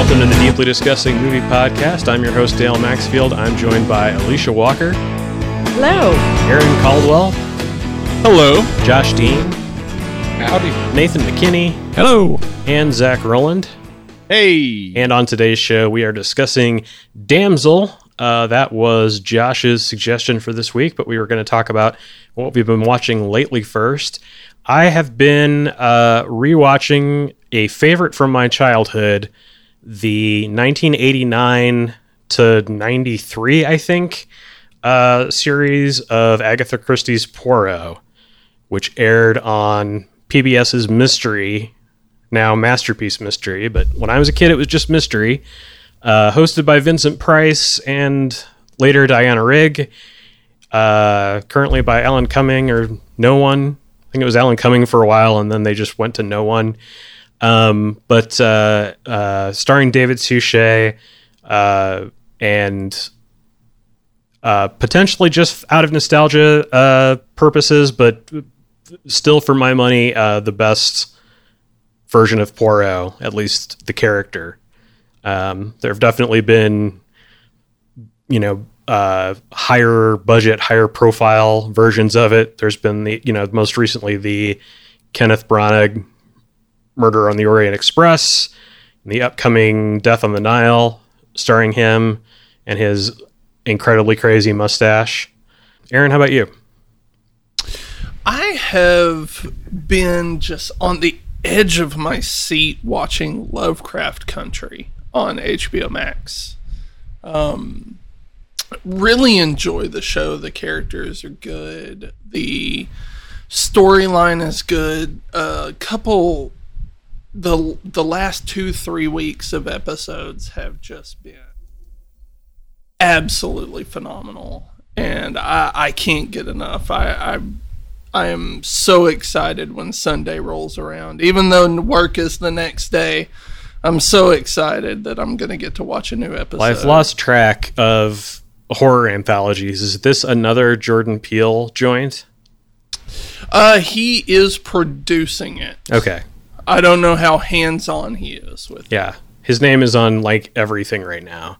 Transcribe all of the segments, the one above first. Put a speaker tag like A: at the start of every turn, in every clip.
A: Welcome to the Deeply Discussing Movie Podcast. I'm your host, Dale Maxfield. I'm joined by Alicia Walker,
B: Hello.
A: Aaron Caldwell,
C: Hello.
A: Josh Dean,
C: Howdy.
A: Nathan McKinney,
C: Hello.
A: and Zach Rowland.
C: Hey.
A: And on today's show, we are discussing Damsel. Uh, that was Josh's suggestion for this week, but we were going to talk about what we've been watching lately first. I have been uh, rewatching a favorite from my childhood, the 1989 to 93, I think, uh, series of Agatha Christie's Poirot, which aired on PBS's Mystery, now Masterpiece Mystery. But when I was a kid, it was just Mystery, uh, hosted by Vincent Price and later Diana Rigg. Uh, currently by Alan Cumming or no one. I think it was Alan Cumming for a while, and then they just went to no one. Um, but uh, uh, starring David Suchet uh, and uh, potentially just out of nostalgia uh, purposes, but still for my money, uh, the best version of Poirot, at least the character. Um, there have definitely been, you know, uh, higher budget, higher profile versions of it. There's been the, you know, most recently the Kenneth Branagh Murder on the Orient Express, the upcoming Death on the Nile, starring him and his incredibly crazy mustache. Aaron, how about you?
D: I have been just on the edge of my seat watching Lovecraft Country on HBO Max. Um, really enjoy the show. The characters are good. The storyline is good. A couple the the last two three weeks of episodes have just been absolutely phenomenal, and I I can't get enough. I I I am so excited when Sunday rolls around. Even though work is the next day, I'm so excited that I'm going to get to watch a new episode.
A: I've lost track of horror anthologies. Is this another Jordan Peele joint?
D: Uh, he is producing it.
A: Okay.
D: I don't know how hands-on he is with. it.
A: Yeah. His name is on like everything right now.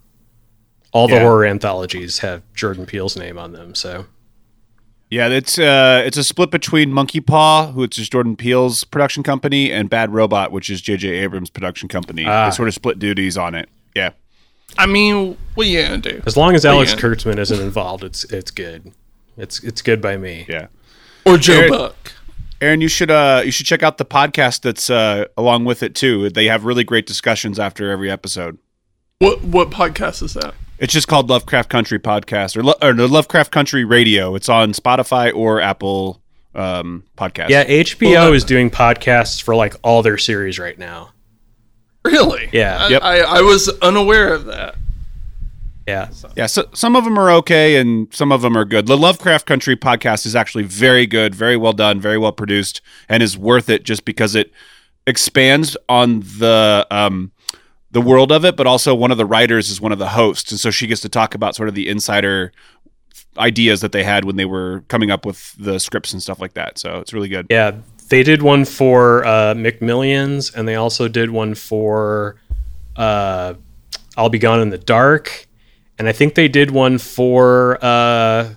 A: All the
C: Yeah.
A: horror anthologies have Jordan Peele's name on them, so
C: Yeah, it's uh, it's a split between Monkey Paw, which is Jordan Peele's production company, and Bad Robot, which is J.J. Abrams' production company.
A: Ah.
C: They sort of split duties on it. Yeah.
D: I mean, what you gonna do?
A: as long as Alex
D: yeah.
A: Kurtzman isn't involved, it's it's good. It's it's good by me.
C: Yeah.
D: Or Joe
C: Eric-
D: Buck?
C: Aaron, you should uh, you should check out the podcast that's uh, along with it too. They have really great discussions after every episode.
D: What what podcast is that?
C: It's just called Lovecraft Country Podcast or, Lo- or no, Lovecraft Country Radio. It's on Spotify or Apple um, Podcast.
A: Yeah, HBO
D: Well,
A: is doing podcasts for like all their series right now.
D: Really?
A: Yeah.
D: I,
C: Yep.
D: I, I was unaware of that.
A: Yeah.
C: Yeah, so, some of them are okay and some of them are good. The Lovecraft Country podcast is actually very good, very well done, very well produced, and is worth it just because it expands on the um, the world of it. But also, one of the writers is one of the hosts, and so she gets to talk about sort of the insider ideas that they had when they were coming up with the scripts and stuff like that. So it's really good.
A: Yeah, they did one for uh, McMillions, and they also did one for uh, "I'll Be Gone in the Dark," and I think they did one for uh,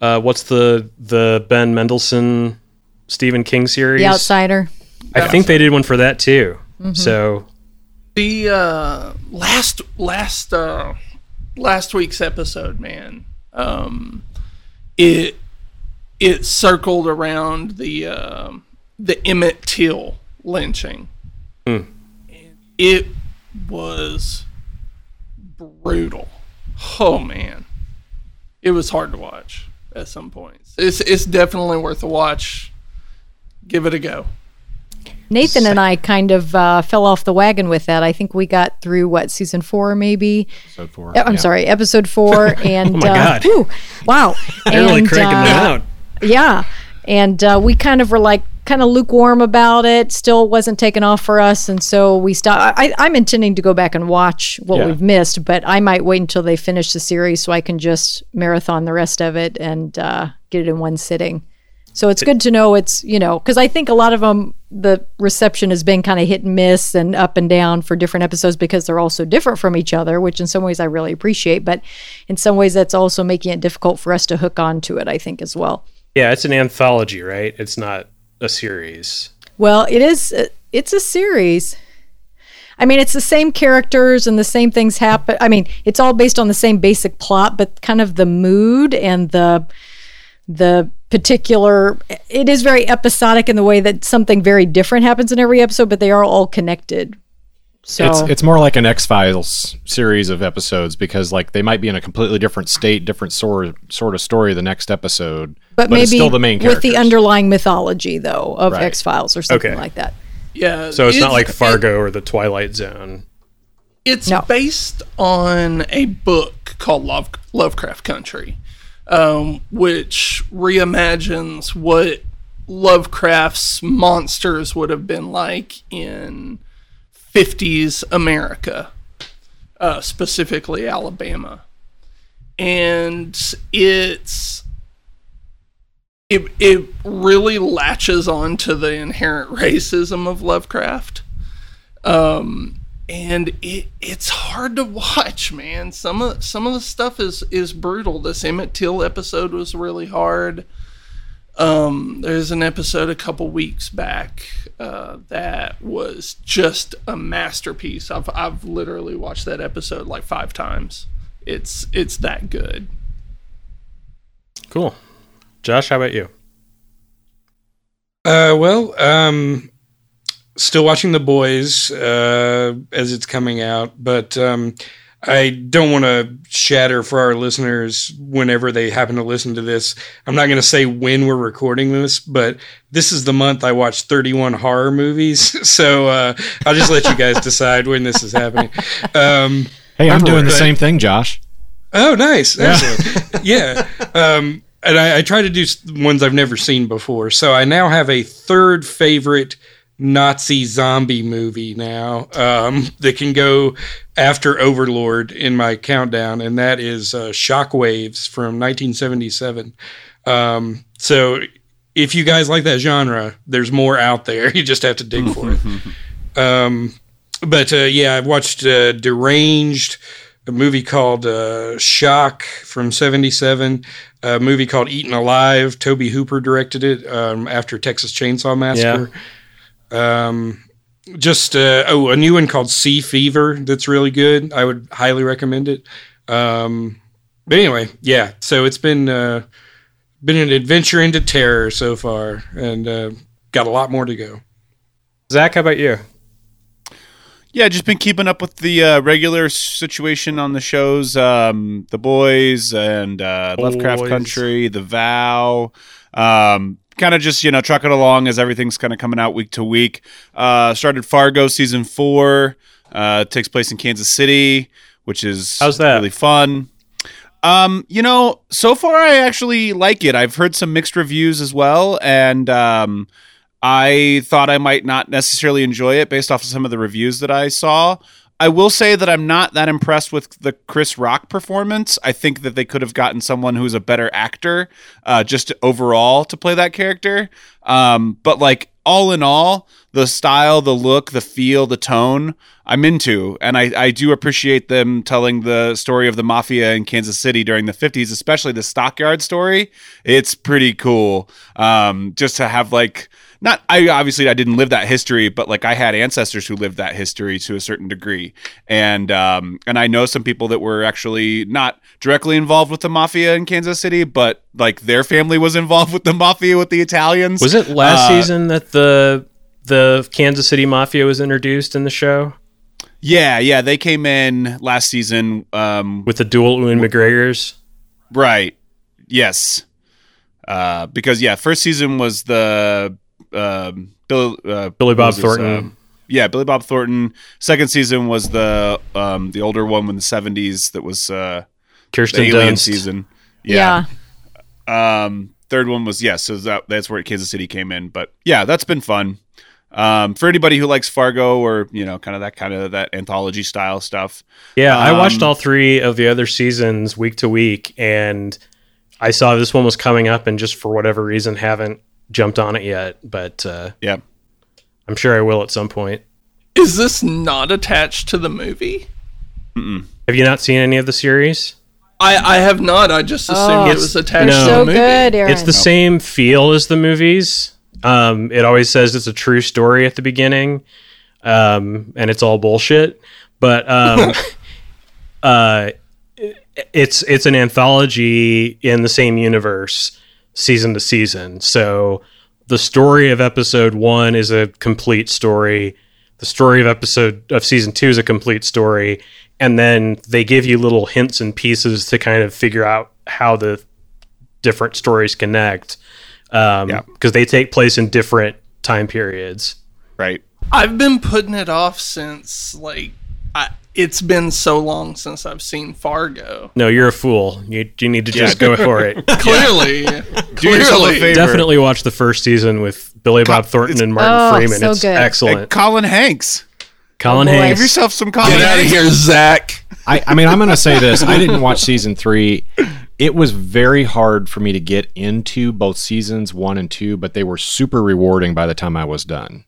A: uh, what's the the Ben Mendelsohn Stephen King series?
B: The Outsider.
A: I think they did one for that too. So
D: The uh, last last uh, last week's episode, man, um, it it circled around the um the Emmett Till lynching. And it was brutal. Oh man, it was hard to watch at some points. It's it's definitely worth a watch. Give it a go.
B: Nathan and I kind of uh, fell off the wagon with that. I think we got through what season four, maybe.
A: episode four.
B: Uh, I'm sorry, episode four, and
A: Oh my
B: uh,
A: God.
B: whew, wow,
A: They're really
B: And,
A: cranking
B: uh,
A: them out.
B: Yeah, and uh, we kind of were like kind of lukewarm about it. Still wasn't taken off for us, and so we stopped. I, I'm intending to go back and watch what
A: Yeah.
B: we've missed, but I might wait until they finish the series so I can just marathon the rest of it and uh, get it in one sitting. So it's good to know it's, you know, because I think a lot of them, the reception has been kind of hit and miss and up and down for different episodes because they're all so different from each other, which in some ways I really appreciate. But in some ways, that's also making it difficult for us to hook on to it, I think, as well.
A: Yeah, it's an anthology, right? It's not a series.
B: Well, it is, uh, it's a series. I mean, it's the same characters and the same things happen. I mean, it's all based on the same basic plot, but kind of the mood and the, the particular it is very episodic in the way that something very different happens in every episode but they are all connected so
E: It's it's more like an X Files series of episodes because like they might be in a completely different state, different sort sort of story the next episode,
B: but, maybe
E: it's still the main
B: with the underlying mythology though of
E: Right.
B: x-files or something
A: Okay.
B: like that
D: Yeah.
A: So it's not like
D: it-
A: Fargo or the Twilight Zone.
D: It's
B: No.
D: based on a book called Love, Lovecraft Country, um, which reimagines what Lovecraft's monsters would have been like in 50s America, uh, specifically Alabama. And it's. It, it really latches on to the inherent racism of Lovecraft and it it's hard to watch, man. Some of some of the stuff is is brutal. This Emmett Till episode was really hard. Um, there's an episode a couple weeks back uh, that was just a masterpiece. I've I've literally watched that episode like five times. It's it's that good.
A: Cool. Josh, how about you?
F: Uh, well, um, still watching The Boys uh, as it's coming out, but um, I don't want to shatter for our listeners whenever they happen to listen to this. I'm not going to say when we're recording this, but this is the month I watched 31 horror movies, so uh, I'll just let you guys decide when this is happening. Um,
E: Hey, I'm doing the
F: But-
E: same thing, Josh.
F: Oh, nice. Excellent. yeah. Um, and I, I try to do ones I've never seen before. So I now have a third favorite Nazi zombie movie now um, that can go after Overlord in my countdown, and that is uh, Shockwaves from 1977. Um, so if you guys like that genre, there's more out there. You just have to dig for it. Um, but uh, yeah, I've watched uh, Deranged, a movie called uh, Shock from '77, a movie called Eaten Alive. Tobe Hooper directed it um, after Texas Chainsaw Massacre. Um, just uh, oh, a new one called Sea Fever that's really good. I would highly recommend it. Um, but anyway, yeah. So it's been uh, been an adventure into terror so far, and uh, got a lot more to go.
A: Zach, how about you?
C: Yeah, just been keeping up with the uh, regular situation on the shows, um, The Boys and uh, Lovecraft. Country, The Vow. Um, kind of just you know trucking along as everything's kind of coming out week to week. Uh, started Fargo season four. Uh, takes place in Kansas City, which is
A: How's that?
C: really fun. Um, you know, so far I actually like it. I've heard some mixed reviews as well, and um, I thought I might not necessarily enjoy it based off of some of the reviews that I saw. I will say that I'm not that impressed with the Chris Rock performance. I think that they could have gotten someone who's a better actor, uh, just overall to play that character. Um, but like all in all, the style, the look, the feel, the tone, I'm into, and I, I do appreciate them telling the story of the mafia in Kansas City during the 50s, especially the stockyard story. It's pretty cool. Um, just to have like not I obviously I didn't live that history, but like I had ancestors who lived that history to a certain degree, and um, and I know some people that were actually not directly involved with the mafia in Kansas City, but like their family was involved with the mafia with the Italians.
A: Was it last
C: Uh,
A: season that the the Kansas City Mafia was introduced in the show
C: Yeah, yeah, they came in last season. Um,
A: with the dual Ewan McGregors?
C: Right. Yes. Uh, because yeah, first season was the um, Bill, uh,
A: Billy Bob
C: was his,
A: Thornton.
C: um, yeah, Billy Bob Thornton. Second season was the um, the older one in the seventies that was uh, the
A: Kirsten
C: Alien
A: Dunst.
C: season.
B: yeah.
C: Um, third one was yes, so that, that's where Kansas City came in. But yeah, that's been fun. Um, for anybody who likes Fargo or you know, kind of that kind of that anthology style stuff.
A: Yeah, I watched
C: Um,
A: all three of the other seasons week to week, and I saw this one was coming up, and just for whatever reason, haven't jumped on it yet. But uh,
C: Yeah.
A: I'm sure I will at some point.
D: Is this not attached to the movie?
A: Have you not seen any of the series?
D: I, I have not. I just assumed
B: Oh.
D: it was attached
A: No.
D: to
B: so
D: the movie.
B: good, Aaron.
A: It's the same feel as the movies. Um, it always says it's a true story at the beginning, um, and it's all bullshit. But um, uh, it's it's an anthology in the same universe, season to season. So the story of episode one is a complete story. The story of episode of season two is a complete story, and then they give you little hints and pieces to kind of figure out how the different stories connect Um
C: because
A: they take place in different time periods.
C: Right.
D: I've been putting it off since like I, it's been so long since I've seen Fargo.
A: No, you're a fool. You, you need to just go for it.
D: Clearly,
C: Do
D: clearly.
A: Definitely watch the first season with Billy Bob Thornton and Martin
B: Oh,
A: Freeman.
B: so
A: it's
B: good.
A: excellent.
C: And Colin Hanks.
A: Colin
B: Oh, boy.
C: Give yourself some Colin
D: Get out of here, Zach.
E: I, I mean, I'm going to say this. I didn't watch season three. It was very hard for me to get into both seasons one and two, but they were super rewarding by the time I was done.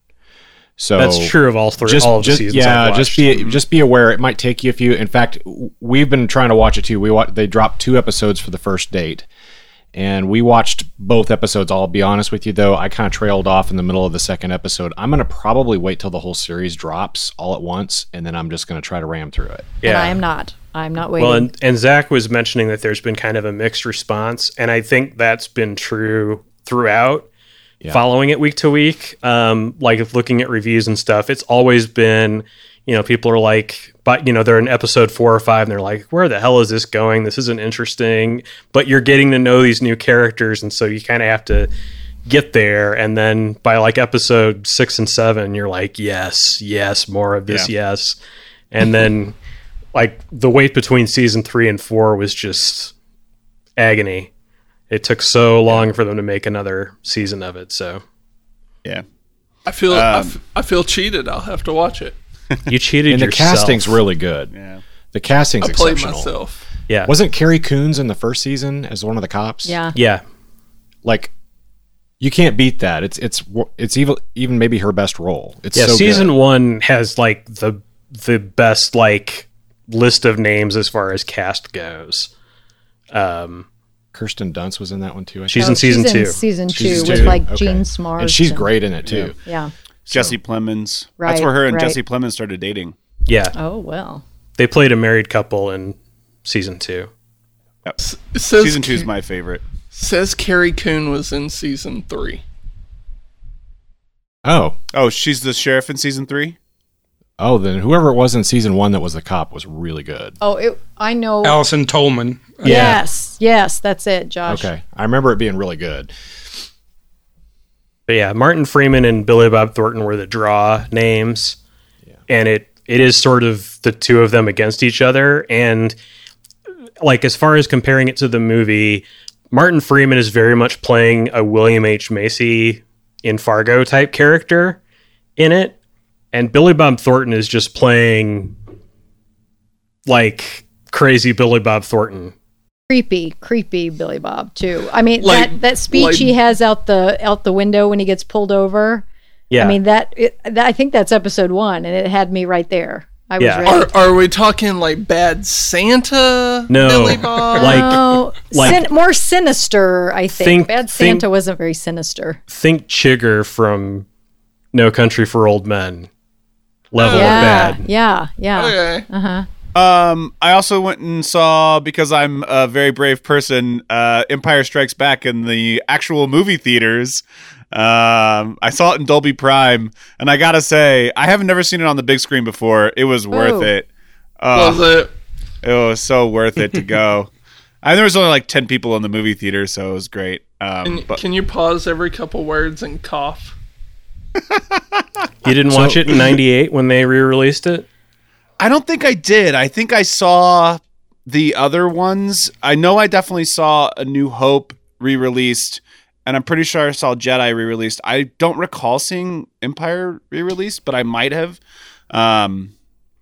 E: So
A: That's true of all three.
E: Just,
A: all of the seasons.
E: yeah,
A: I've
E: just
A: watched.
E: be just be aware. It might take you a few. In fact, we've been trying to watch it too. We wa- they dropped two episodes for the first date, and we watched both episodes. I'll be honest with you though, I kind of trailed off in the middle of the second episode. I'm gonna probably wait till the whole series drops all at once, and then I'm just gonna try to ram through it.
A: yeah.
B: And I am not. I'm not waiting.
A: Well, and, and Zach was mentioning that there's been kind of a mixed response, and I think that's been true throughout. Following it week to week, um, like looking at reviews and stuff, it's always been, you know, people are like, but you know, they're in episode four or five, and they're like, "Where the hell is this going? This isn't interesting." But you're getting to know these new characters, and so you kind of have to get there, and then by like episode six and seven, you're like, "Yes, yes, more of this, yes," and then like the wait between season three and four was just agony. It took so long for them to make another season of it. So
C: Yeah.
D: I feel I,
C: Um,
D: f- I feel cheated. I'll have to watch it.
A: you cheated
E: And the
A: yourself.
E: casting's really good.
C: Yeah.
E: The casting's
D: I played
E: exceptional.
D: myself.
A: yeah,
E: Wasn't Carrie Coons in the first season as one of the cops?
B: yeah.
A: yeah.
E: like you can't beat that. It's it's it's even even maybe her best role. It's
A: Yeah,
E: so
A: season
E: good.
A: one has like the the best like list of names as far as cast goes. Um,
E: Kirsten Dunst was in that one too. I
A: she's
E: think.
A: in season
B: she's
A: two.
B: In season two
E: She's
B: with
E: two,
B: like
E: okay.
B: Jean Smart.
E: and she's great in it too.
B: Yeah.
C: Jesse Plemons. That's where her and
B: right.
C: Jesse Plemons started dating.
A: yeah,
B: Oh well.
A: they played a married couple in season two.
C: Yep.
D: It says
C: Season two is my favorite.
D: says Carrie Coon was in season three.
E: Oh,
C: Oh, she's the sheriff in season three.
E: Oh, then whoever it was in season one that was the cop was really good.
B: Oh, it, I know.
F: Allison Tolman.
B: Yes, yes, that's it, Josh.
E: Okay, I remember it being really good.
A: But yeah, Martin Freeman and Billy Bob Thornton were the draw names, and it it is sort of the two of them against each other. And like as far as comparing it to the movie, Martin Freeman is very much playing a William H Macy in Fargo type character in it, and Billy Bob Thornton is just playing like crazy Billy Bob Thornton.
B: Creepy, creepy Billy Bob too. I mean
D: Like-
B: that that speech
D: like-
B: he has out the out the window when he gets pulled over.
A: Yeah,
B: I mean that, it, that I think that's episode one, and it had me right there. I was
A: Yeah.
B: ready.
D: Are, are we talking like Bad Santa?
A: No.
D: Billy Bob?
A: like
B: Oh,
A: like-
B: sin- more sinister. I think.
A: Think-
B: Bad
A: think-
B: Santa wasn't very sinister.
A: think Chigurh from No Country for Old Men level
B: yeah,
A: of bad.
B: yeah, yeah.
D: okay.
C: Um, I also went and saw because I'm a very brave person. Uh, Empire Strikes Back in the actual movie theaters. Um, I saw it in Dolby Prime, and I gotta say, I haven't never seen it on the big screen before. It was worth
B: Ooh.
C: it. Uh,
D: Was it?
C: it was so worth it to go. And there was only like ten people in the movie theater, so it was great. Um,
D: Can,
C: but
D: can you pause every couple words and cough?
A: You didn't watch it in '98 when they re-released it?
C: I don't think I did. I think I saw the other ones. I know I definitely saw A New Hope re-released, and I'm pretty sure I saw Jedi re-released. I don't recall seeing Empire re-released, but I might have. Um,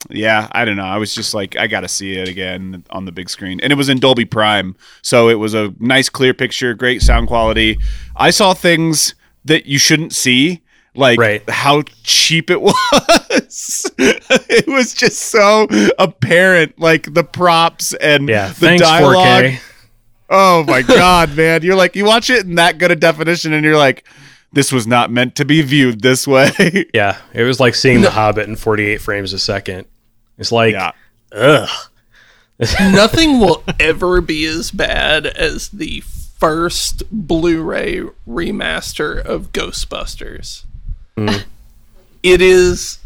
C: yeah, I don't know. I was just like, I got to see it again on the big screen, and it was in Dolby Prime, so it was a nice, clear picture, great sound quality. I saw things that you shouldn't see, like
A: Right.
C: how cheap it was. it was just so apparent, like the props and
A: Yeah,
C: the
A: thanks
C: dialogue.
A: 4K.
C: Oh my god, man! You're like, you watch it in that good a definition, and you're like, this was not meant to be viewed this way.
A: Yeah, it was like seeing The Hobbit in 48 frames a second. It's like,
C: yeah.
A: ugh.
D: Nothing will ever be as bad as the first Blu-ray remaster of Ghostbusters. It is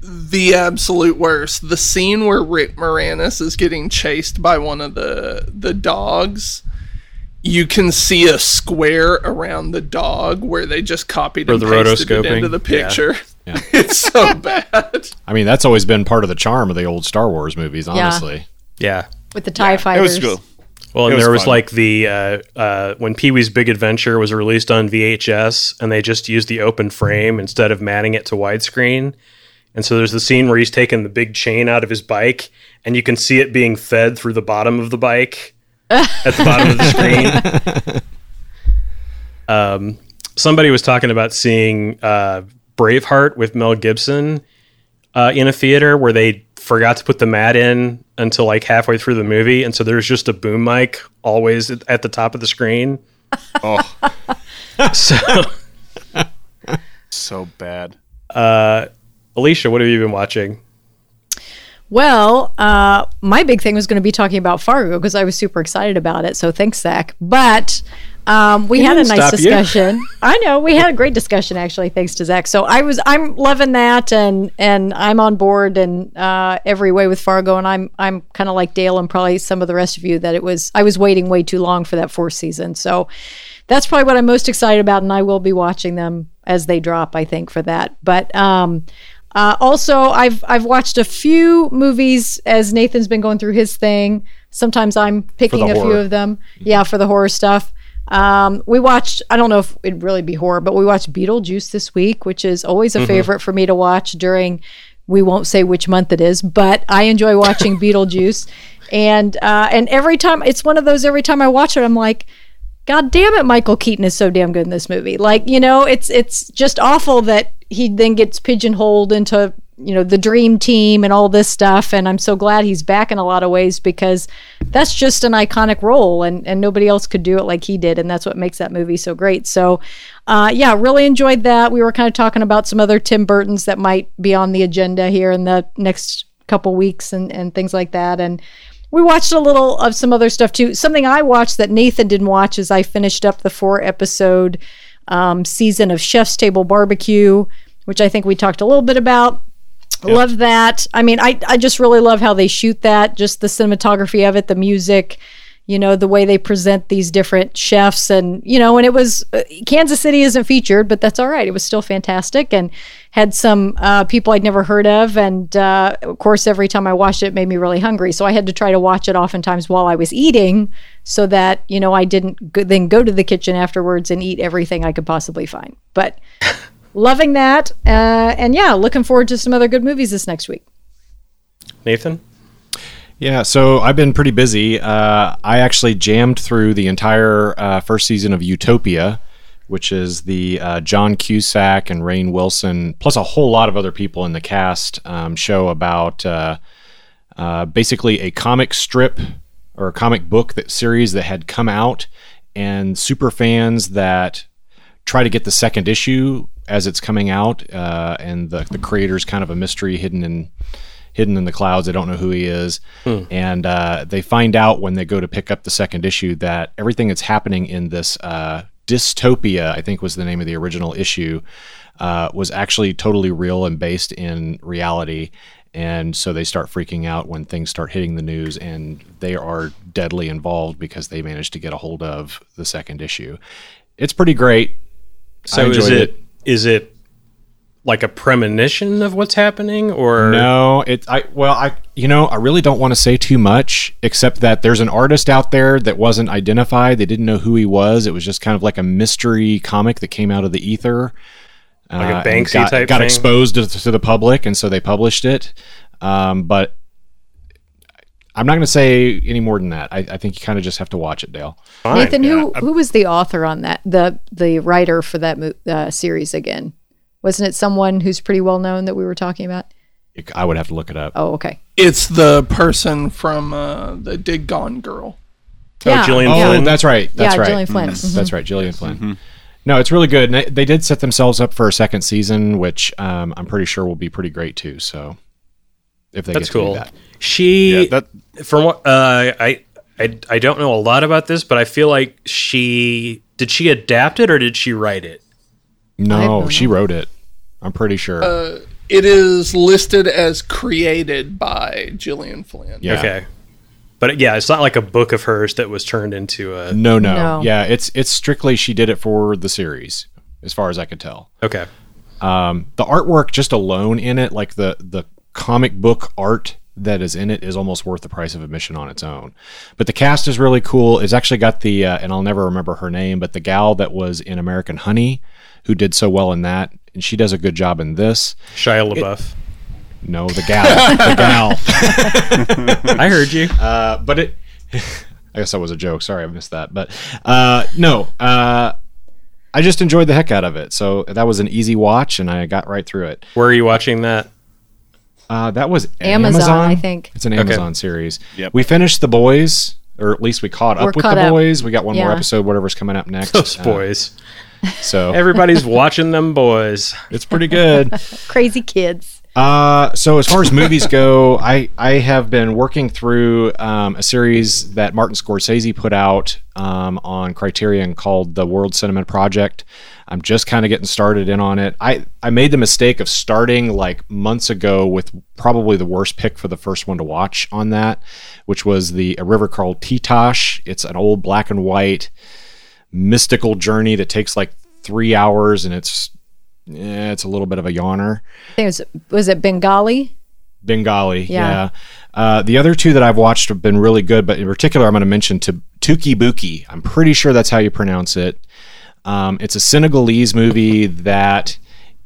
D: the absolute worst. The scene where Rick Moranis is getting chased by one of the the dogs. You can see a square around the dog where they just copied
A: For
D: and
A: the
D: pasted it into the picture.
E: Yeah.
D: it's so bad.
E: I mean, that's always been part of the charm of the old Star Wars movies, honestly.
A: Yeah.
B: with the Tie
C: It
B: Fighters.
C: was cool.
A: Well, and
C: was
A: there was
C: fun.
A: like the uh, uh, when Pee Wee's Big Adventure was released on VHS, and they just used the open frame instead of matting it to widescreen. And so there's the scene where he's taking the big chain out of his bike, and you can see it being fed through the bottom of the bike at the bottom of the screen. Um, somebody was talking about seeing uh, Braveheart with Mel Gibson uh, in a theater where they forgot to put the mat in until like halfway through the movie, and so there's just a boom mic always at- at the top of the screen.
C: Oh,
A: So,
C: so bad.
A: uh, Alicia, what have you been watching?
B: Well, uh, my big thing was going to be talking about Fargo because I was super excited about it. So thanks, Zach. But um, we had a nice discussion. I know we had a great discussion actually, thanks to Zach. So I was I'm loving that, and and I'm on board and uh, every way with Fargo, and I'm I'm kind of like Dale and probably some of the rest of you that it was I was waiting way too long for that fourth season. So that's probably what I'm most excited about, and I will be watching them as they drop. I think for that, but. um uh, also, I've I've watched a few movies as Nathan's been going through his thing. Sometimes I'm picking a few of them. Yeah, for the horror stuff. Um, we watched. I don't know if it'd really be horror, but we watched Beetlejuice this week, which is always a favorite for me to watch during. We won't say which month it is, but I enjoy watching Beetlejuice, and uh, and every time it's one of those. Every time I watch it, I'm like, God damn it, Michael Keaton is so damn good in this movie. Like, you know, it's it's just awful that he then gets pigeonholed into, you know, the dream team and all this stuff. And I'm so glad he's back in a lot of ways because that's just an iconic role and, and nobody else could do it like he did. And that's what makes that movie so great. So uh, yeah, really enjoyed that. We were kind of talking about some other Tim Burtons that might be on the agenda here in the next couple weeks and, and things like that. And we watched a little of some other stuff too. Something I watched that Nathan didn't watch is I finished up the four episode um, season of Chef's Table Barbecue, which I think we talked a little bit about. Love that. I mean, I, I just really love how they shoot that, just the cinematography of it, the music, you know, the way they present these different chefs. And, you know, and it was uh, Kansas City isn't featured, but that's all right. It was still fantastic and had some uh, people I'd never heard of. And uh, of course, every time I watched it, it made me really hungry. So I had to try to watch it oftentimes while I was eating so that, you know, I didn't go, then go to the kitchen afterwards and eat everything I could possibly find. But loving that. Uh, and yeah, looking forward to some other good movies this next week.
A: Nathan?
E: Yeah, so I've been pretty busy. Uh, I actually jammed through the entire uh, first season of Utopia, which is the uh, John Cusack and Rainn Wilson, plus a whole lot of other people in the cast um, show about uh, uh, basically a comic strip or a comic book that series that had come out, and super fans that try to get the second issue as it's coming out, uh, and the the creator's kind of a mystery hidden in hidden in the clouds. They don't know who he is, and uh, they find out when they go to pick up the second issue that everything that's happening in this uh, dystopia, I think was the name of the original issue, uh, was actually totally real and based in reality. And so they start freaking out when things start hitting the news, and they are deadly involved because they managed to get a hold of the second issue. It's pretty great.
A: So is
E: enjoyed
A: it is it like a premonition of what's happening or
E: No, it. I well, I you know, I really don't want to say too much, except that there's an artist out there that wasn't identified. They didn't know who he was. It was just kind of like a mystery comic that came out of the ether.
A: Like a
E: uh,
A: Banksy
E: got,
A: type
E: got
A: thing?
E: exposed to, to the public, and so they published it. Um, but I'm not going to say any more than that. I, I think you kind of just have to watch it, Dale.
A: Fine.
B: Nathan, who who was the author on that? The the writer for that mo- uh, series again? Wasn't it someone who's pretty well known that we were talking about?
E: I would have to look it up.
B: Oh, okay.
D: It's the person from uh, the Dig Gone Girl.
B: Yeah.
A: Gillian
E: Oh,
A: Flynn.
E: that's right. That's
B: Yeah,
E: right.
B: Gillian Flynn.
E: Mhm.
B: Mhm.
E: That's right. Gillian Flynn. No, it's really good. And they- they did set themselves up for a second season, which um, I'm pretty sure will be pretty great too. So if they
A: That's
E: get to do
A: cool.
E: that.
A: She
C: Yeah, that
A: from what uh, I, I I don't know a lot about this, but I feel like she did she adapt it or did she write it?
E: No, she wrote it. I'm pretty sure.
D: Uh, It is listed as created by Gillian Flynn.
E: yeah.
A: Okay, but yeah, it's not like a book of hers that was turned into a.
E: No, no,
B: No.
E: Yeah, it's it's strictly she did it for the series, as far as I could tell.
A: Okay,
E: Um, the artwork just alone in it, like the the comic book art that is in it, is almost worth the price of admission on its own. But the cast is really cool. It's actually got the uh, and I'll never remember her name, but the gal that was in American Honey, who did so well in that, and she does a good job in this.
A: Shia LaBeouf.
E: No, the gal, the gal.
A: I heard you.
E: Uh, but it, I guess that was a joke. Sorry, I missed that. But uh, no, uh, I just enjoyed the heck out of it. So that was an easy watch, and I got right through it.
A: Where are you watching that?
E: Uh, that was
B: Amazon, I think.
E: It's an Amazon series.
C: Yep.
E: We finished The Boys, or at least we caught
B: We're
E: up with
B: caught
E: The
B: up.
E: Boys. We got one more episode, whatever's coming up next.
A: Those
E: Uh,
A: boys.
E: so
A: Everybody's watching them boys.
E: it's pretty good.
B: Crazy kids.
E: Uh, so as far as movies go, I I have been working through um, a series that Martin Scorsese put out um, on Criterion called the World Cinema Project. I'm just kind of getting started in on it. I I made the mistake of starting like months ago with probably the worst pick for the first one to watch on that, which was the A River Called Titosh. It's an old black and white mystical journey that takes like three hours, and it's it's a little bit of a yawner.
B: I think it was was it Bengali?
E: Bengali.
B: Yeah.
E: Yeah. Uh, the other two that I've watched have been really good, but in particular, I'm going to mention to Touki Bouki. I'm pretty sure that's how you pronounce it. Um, it's a Senegalese movie that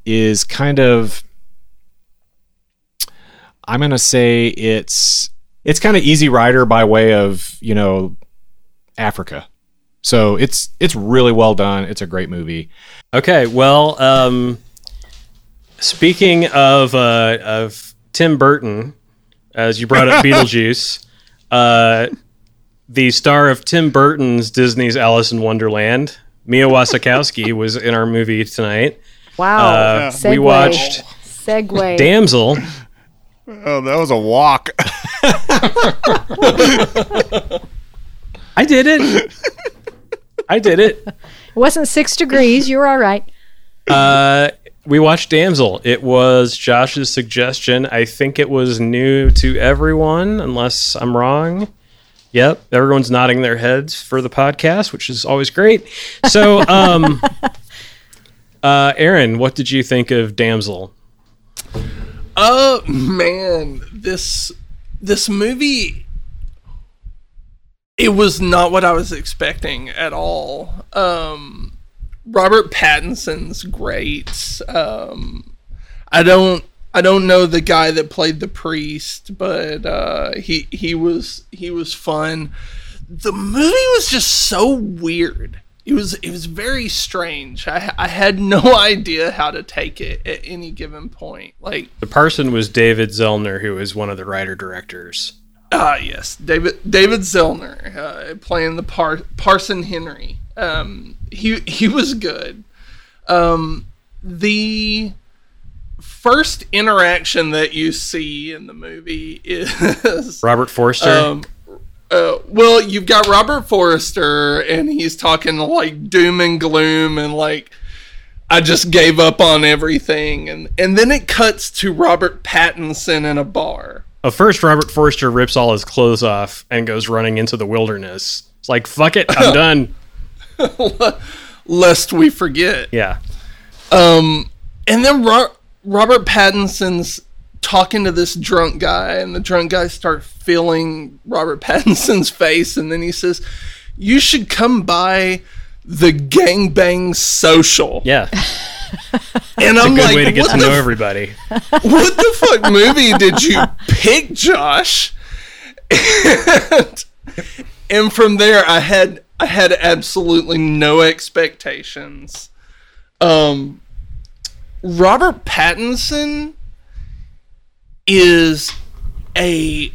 E: is kind of. I'm going to say it's it's kind of Easy Rider by way of you know Africa. So it's it's really well done. It's a great movie.
A: Okay, well, um, speaking of uh, of Tim Burton, as you brought up Beetlejuice, uh, the star of Tim Burton's Disney's Alice in Wonderland, Mia Wasikowska, was in our movie tonight.
B: Wow.
A: Uh, we watched
B: Segue.
A: Damsel.
C: oh, that was a walk.
A: I did it. I did it.
B: It wasn't six degrees. You were all right.
A: Uh, we watched Damsel. It was Josh's suggestion. I think it was new to everyone, unless I'm wrong. Yep, everyone's nodding their heads for the podcast, which is always great. So, um, uh, Aaron, what did you think of Damsel?
D: Oh man, this this movie it was not what I was expecting at all. Um Robert Pattinson's great. Um I don't I don't know the guy that played the priest, but uh he he was he was fun. The movie was just so weird. It was it was very strange. I I had no idea how to take it at any given point. Like
A: The person was David Zellner, who is one of the writer directors.
D: Ah, yes, David David Zellner uh, playing the par- Parson Henry. Um, he he was good. Um, the first interaction that you see in the movie is
A: Robert Forster.
D: um, uh, well, you've got Robert Forrester, and he's talking like doom and gloom, and like I just gave up on everything, and and then it cuts to Robert Pattinson in a bar.
A: Uh, first, Robert Forster rips all his clothes off and goes running into the wilderness. It's like, fuck it, I'm done.
D: Lest we forget.
A: Yeah.
D: Um, and then Ro- Robert Pattinson's talking to this drunk guy, and the drunk guy starts feeling Robert Pattinson's face, and then he says, "You should come by the gangbang social."
A: Yeah.
D: and I'm
A: Good
D: like,
A: way to get
D: what
A: to
D: the
A: know everybody.
D: what the fuck movie did you pick, Josh? And, and from there, I had I had absolutely no expectations. Um, Robert Pattinson is a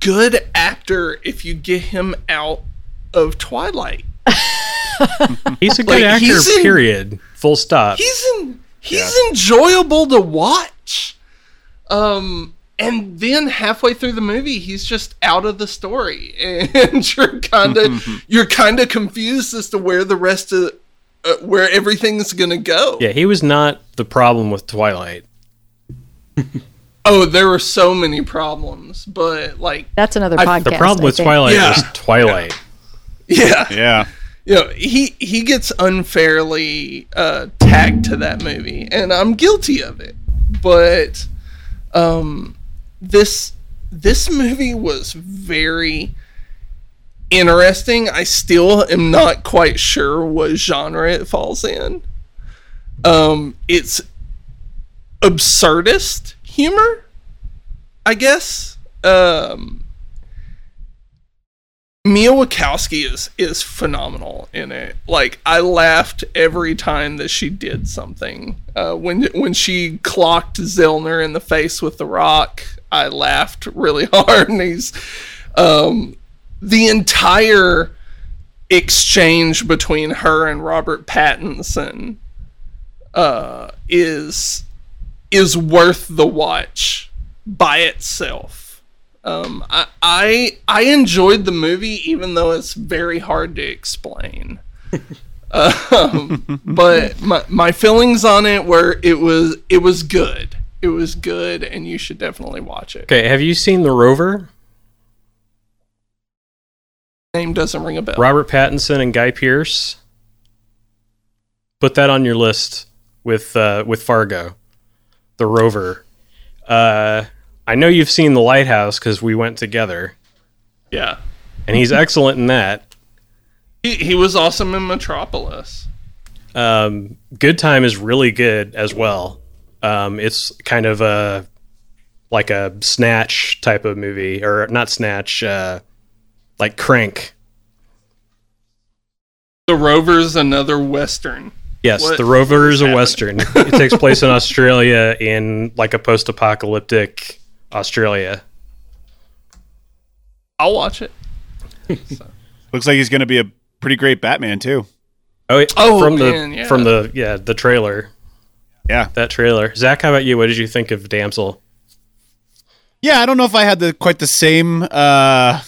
D: good actor if you get him out of Twilight.
A: He's a good
D: Like,
A: actor.
D: in-
A: period. Full stop.
D: he's in, he's enjoyable to watch. Um, and then halfway through the movie, he's just out of the story, and you're kind of you're kind of confused as to where the rest of uh, where everything's gonna go.
A: Yeah, he was not the problem with Twilight.
D: Oh, there were so many problems, but like,
B: That's another
D: I-
B: podcast.
A: The problem
B: I
A: with
B: think.
A: Twilight
D: Yeah.
A: was Twilight.
D: yeah,
C: Yeah.
D: you know, he he gets unfairly uh, tagged to that movie, and I'm guilty of it. But um, this this movie was very interesting. I still am not quite sure what genre it falls in. Um, it's absurdist humor, I guess. Um, Mia Wachowski is is phenomenal in it. Like I laughed every time that she did something. Uh, when when she clocked Zellner in the face with the rock, I laughed really hard. And he's um, the entire exchange between her and Robert Pattinson uh, is is worth the watch by itself. Um, I, I I enjoyed the movie, even though it's very hard to explain. um, but my my feelings on it were it was it was good. It was good, and you should definitely watch it.
A: Okay, have you seen The Rover?
D: Name doesn't ring a bell.
A: Robert Pattinson and Guy Pearce. Put that on your list with uh, with Fargo, The Rover. Uh, I know you've seen The Lighthouse because we went together,
D: Yeah,
A: and he's excellent in that.
D: he he was awesome in Metropolis.
A: Um, Good Time is really good as well. Um, it's kind of a like a snatch type of movie, or not snatch, uh, like Crank.
D: The Rover's another western.
A: Yes,
D: What
A: The Rover is a
D: happening?
A: western. it takes place in Australia in like a post-apocalyptic Australia.
D: I'll watch it.
C: Looks like he's going to be a pretty great Batman too.
A: Oh, yeah,
D: Oh,
A: from
D: man,
A: the
D: yeah.
A: from the yeah the trailer.
C: Yeah.
A: That trailer. Zach, how about you? What did you think of Damsel?
C: Yeah, I don't know if I had the quite the same uh,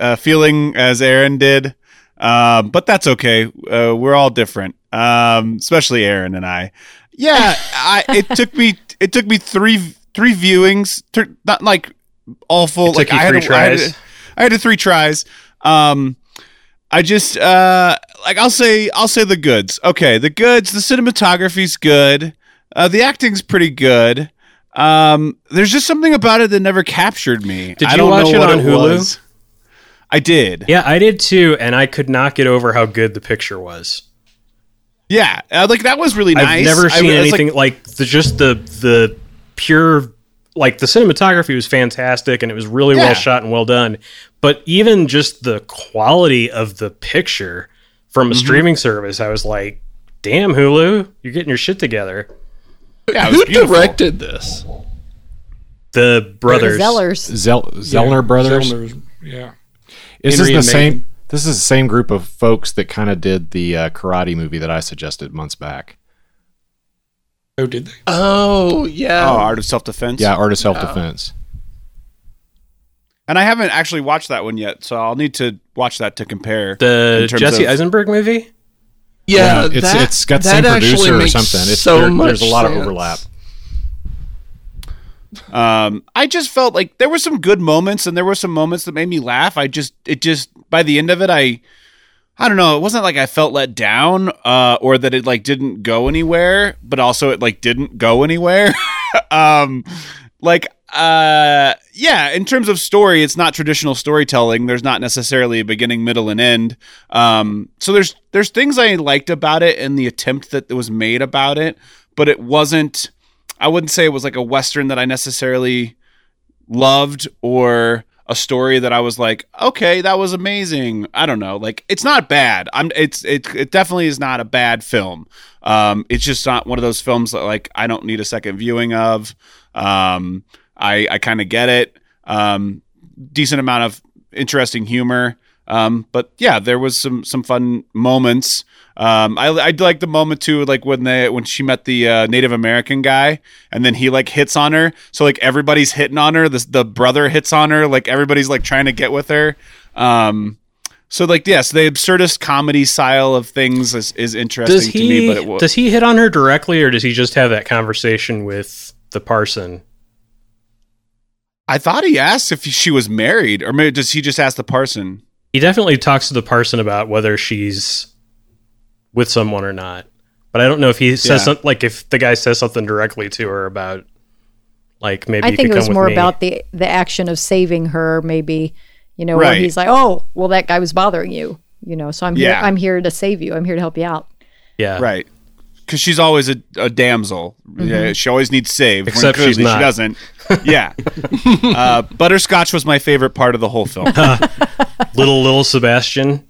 C: uh, feeling as Aaron did, um, but that's okay. Uh, we're all different, um, especially Aaron and I. Yeah, I, it took me it took me three three viewings, th- not like awful.
A: It
C: like I had,
A: three
C: I had
A: tries?
C: I had to three tries. Um, I just uh, like I'll say I'll say the goods. Okay, the goods. The cinematography's good. Uh, the acting's pretty good. Um, there's just something about it that never captured me.
A: Did you watch it on Hulu?
C: was. I did.
A: Yeah, I did too, and I could not get over how good the picture was.
C: Yeah, uh, like that was really nice.
A: I've never seen
C: I was like-
A: anything like, the just the the pure like the cinematography was fantastic and it was really
C: Yeah.
A: well shot and well done. But even just the quality of the picture from
C: Mm-hmm.
A: a streaming service, I was like, "Damn, Hulu, you're getting your shit together."
C: yeah,
D: Who
C: beautiful.
D: directed this?
A: The
B: The
A: brothers,
B: Zellers.
E: Zel- Zellner brothers.
F: Zellner's- yeah.
E: Is
F: Henry
E: this the
F: and Nathan.
E: same? This is the same group of folks that kind of did the uh, karate movie that I suggested months back.
F: Oh, did they?
D: Oh yeah.
C: Oh, Art of Self Defense.
E: Yeah, Art of Self Defense.
C: and I haven't actually watched that one yet, so I'll need to watch that to compare.
A: the Jesse
C: of-
A: Eisenberg movie.
D: yeah,
E: it's
D: that-
E: it's got the same producer or something. It's
D: so
E: there-
D: much
E: there's a lot of overlap.
C: Um, I just felt like there were some good moments, and there were some moments that made me laugh. I just, it just by the end of it, I, I don't know. It wasn't like I felt let down, uh, or that it like didn't go anywhere, but also it like didn't go anywhere. um, like uh yeah in terms of story it's not traditional storytelling there's not necessarily a beginning middle and end um so there's there's things i liked about it and the attempt that was made about it but it wasn't i wouldn't say it was like a western that i necessarily loved or a story that I was like, okay, that was amazing. I don't know, like it's not bad. I'm it's it it definitely is not a bad film. Um, it's just not one of those films that like I don't need a second viewing of. Um, I I kind of get it. Um, decent amount of interesting humor. Um, but yeah, there was some some fun moments. Um, I I like the moment too, like when they when she met the uh, Native American guy, and then he like hits on her. So like everybody's hitting on her. The the brother hits on her. Like everybody's like trying to get with her. Um, so like yes, the absurdist comedy style of things is, is interesting to me. But it was
A: does he hit on her directly, or does he just have that conversation with the parson?
C: I thought he asked if she was married, or maybe does he just ask the parson?
A: He definitely talks to the parson about whether she's with someone or not. But I don't know if he says
C: Yeah.
A: something like if the guy says something directly to her about like maybe
B: I
A: you
B: think
A: could
B: it was more
A: me.
B: about the the action of saving her. Maybe you know, where he's like, "Oh, well, that guy was bothering you." You know, so I'm here. I'm here to save you. I'm here to help you out.
A: yeah.
C: Right. Because she's always a, a damsel. Yeah, she always needs saved. when
A: Except she's not.
C: She doesn't. Yeah. uh, Butterscotch was my favorite part of the whole film.
A: Little little Sebastian.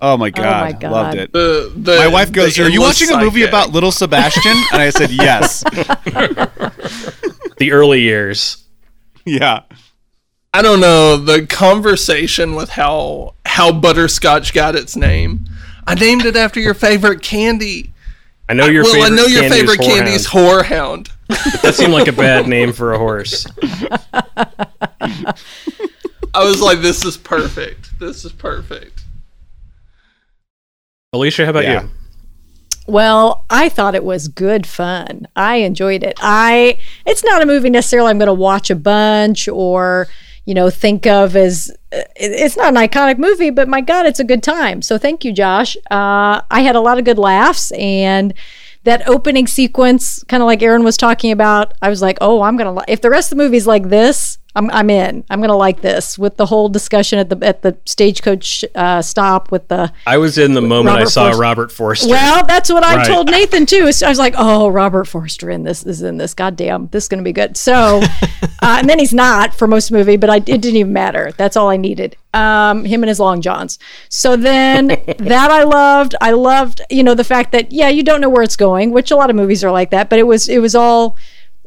C: Oh my god,
B: God.
C: loved it.
D: The, the,
C: My wife goes, "Are you
D: endless
C: watching a movie
D: side
C: about little Sebastian?" And I said, "Yes."
A: The early years.
C: yeah.
D: I don't know the conversation with how how butterscotch got its name. I named it after your favorite candy.
A: I know your
D: well,
A: favorite
D: I know your
A: candy is
D: favorite candy is horehound.
A: That seemed like a bad name for a horse.
D: I was like, this is perfect. This is perfect.
A: Alicia, how about
C: Yeah.
A: you?
B: Well, I thought it was good fun. I enjoyed it. I it's not a movie necessarily I'm going to watch a bunch or you know think of as it's not an iconic movie, but my God, it's a good time. So thank you, Josh. Uh, I had a lot of good laughs and that opening sequence, kind of like Aaron was talking about. I was like, oh, I'm gonna li- if the rest of the movie's like this. I'm, I'm in. I'm gonna like this with the whole discussion at the at the stagecoach uh, stop with the
A: I was in the moment I saw
B: Forster.
A: Robert Forster.
B: well, that's what I
A: Right.
B: told Nathan too. So I was like, "Oh, Robert Forster in this is in this. God damn, this is going to be good." So, uh, and then he's not for most movie, but I, it didn't even matter. That's all I needed. Um, him and his long johns. So then that I loved. I loved, you know, the fact that yeah, you don't know where it's going, which a lot of movies are like that. But it was it was all.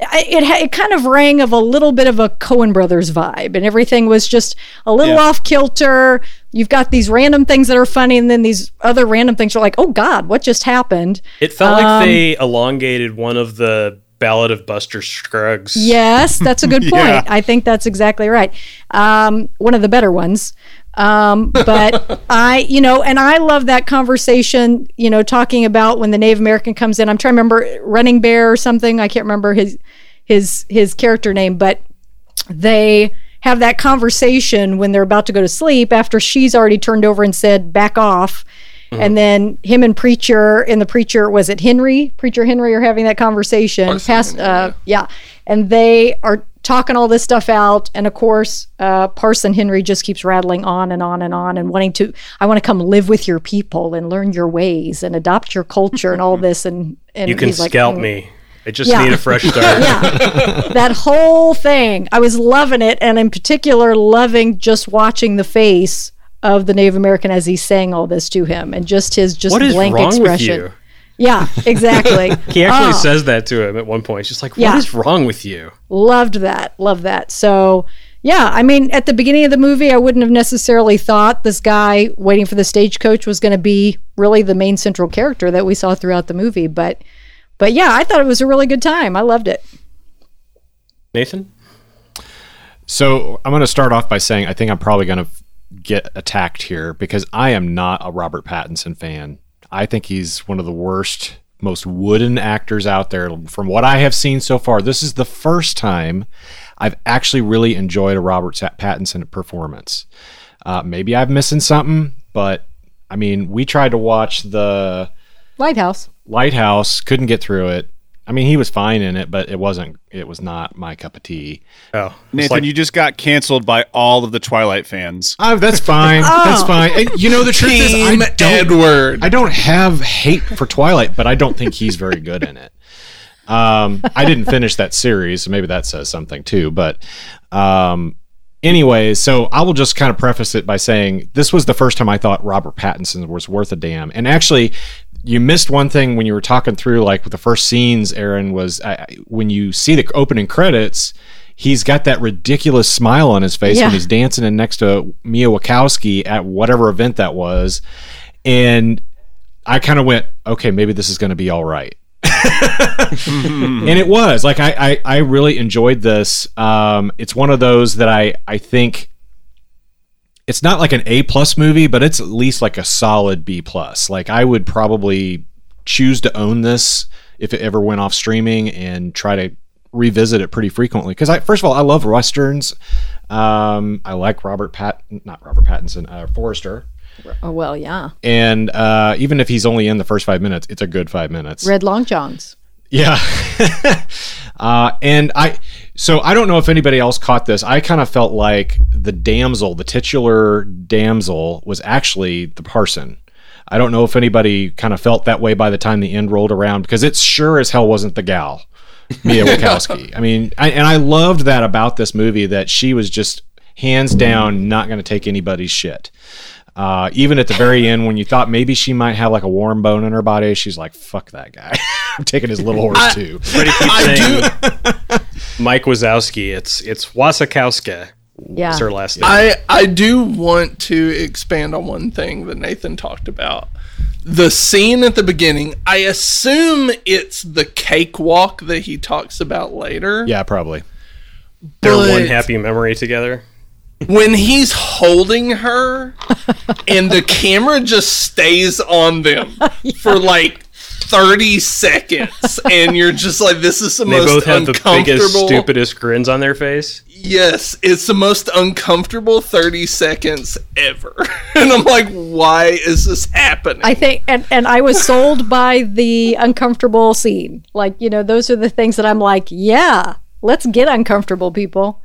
B: It, it kind of rang of a little bit of a Coen Brothers vibe, and everything was just a little
C: Yeah.
B: off kilter. You've got these random things that are funny, and then these other random things are like, "Oh God, what just happened?"
A: It felt
B: Um,
A: like they elongated one of the Ballad of Buster Scruggs.
B: Yes, that's a good point.
C: Yeah.
B: I think that's exactly right. Um, one of the better ones. Um, but I, you know, and I love that conversation, you know, talking about when the Native American comes in. I'm trying to remember Running Bear or something. I can't remember his his his character name, but they have that conversation when they're about to go to sleep after she's already turned over and said back off. And then him and preacher and the preacher was it henry? Preacher henry are having that conversation. Past uh, yeah and they are talking all this stuff out and of course uh, parson henry just keeps rattling on and on and on and wanting to i want to come live with your people and learn your ways and adopt your culture and all this and and
A: You can
B: he's like,
A: scalp
B: "Mm."
A: me. I just
B: Yeah.
A: need a fresh start.
B: yeah that whole thing i was loving it and in particular loving just watching the face of the native american as he's saying all this to him and just his just
A: What is
B: blank
A: wrong
B: expression
A: with you?
B: Yeah exactly
A: He actually
B: Oh,
A: says that to him at one point. She's like, "What
B: Yeah.
A: is wrong with you?"
B: loved that loved that so yeah i mean at the beginning of the movie i wouldn't have necessarily thought this guy waiting for the stagecoach was going to be really the main central character that we saw throughout the movie but but yeah i thought it was a really good time i loved it
A: Nathan?
E: So I'm going to start off by saying I think I'm probably going to get attacked here because I am not a Robert Pattinson fan. I think he's one of the worst, most wooden actors out there. From what I have seen so far, this is the first time I've actually really enjoyed a Robert Pattinson performance. Uh, maybe I'm missing something, but I mean, we tried to watch the
B: lighthouse
E: Lighthouse, couldn't get through it. I mean, he was fine in it, but it wasn't. It was not my cup of tea.
A: Oh,
C: Nathan,
A: like-
C: you just got canceled by all of the Twilight fans.
E: Oh, that's fine. That's fine. And you know, the truth is, I don't,
D: Edward.
E: I don't have hate for Twilight, but I don't think he's very good in it. Um, I didn't finish that series, so maybe that says something too. But, um, anyways, so I will just kind of preface it by saying this was the first time I thought Robert Pattinson was worth a damn. And actually, you missed one thing when you were talking through, like with the first scenes. Aaron was uh, when you see the opening credits. He's got that ridiculous smile on his face
B: Yeah.
E: when he's dancing in next to Mia Wakowski at whatever event that was, and I kind of went, okay, maybe this is going to be all right. and it was like I, I I really enjoyed this. Um, it's one of those that I I think it's not like an A plus movie, but it's at least like a solid B plus. Like I would probably choose to own this if it ever went off streaming and try to revisit it pretty frequently. Because I first of all I love westerns. Um, I like Robert Pat not Robert Pattinson uh, Forrester.
B: Oh, well, yeah.
E: And uh, even if he's only in the first five minutes, it's a good five minutes.
B: Red Long Johns.
E: Yeah. uh, and I, so I don't know if anybody else caught this. I kind of felt like the damsel, the titular damsel, was actually the parson. I don't know if anybody kind of felt that way by the time the end rolled around because it sure as hell wasn't the gal, Mia Wakowski. I mean, I, and I loved that about this movie that she was just hands down not going to take anybody's shit. Uh, even at the very end, when you thought maybe she might have like a warm bone in her body, she's like, "Fuck that guy! I'm taking his little horse too."
A: Everybody keeps
D: I
A: saying Mike Wazowski. It's it's Wasikowska.
B: Yeah.
A: It's her last name.
D: I I do want to expand on one thing that Nathan talked about. The scene at the beginning, I assume it's the cakewalk that he talks about later.
E: Yeah, probably.
A: They're one happy memory together.
D: When he's holding her and the camera just stays on them for like 30 seconds and you're just like this is the
A: They
D: most
A: both have the
D: uncomfortable
A: biggest, stupidest grins on their face.
D: yes it's the most uncomfortable 30 seconds ever and i'm like why is this happening
B: I think, and, and I was sold by the uncomfortable scene. Like, you know, those are the things that I'm like, yeah, let's get uncomfortable, people.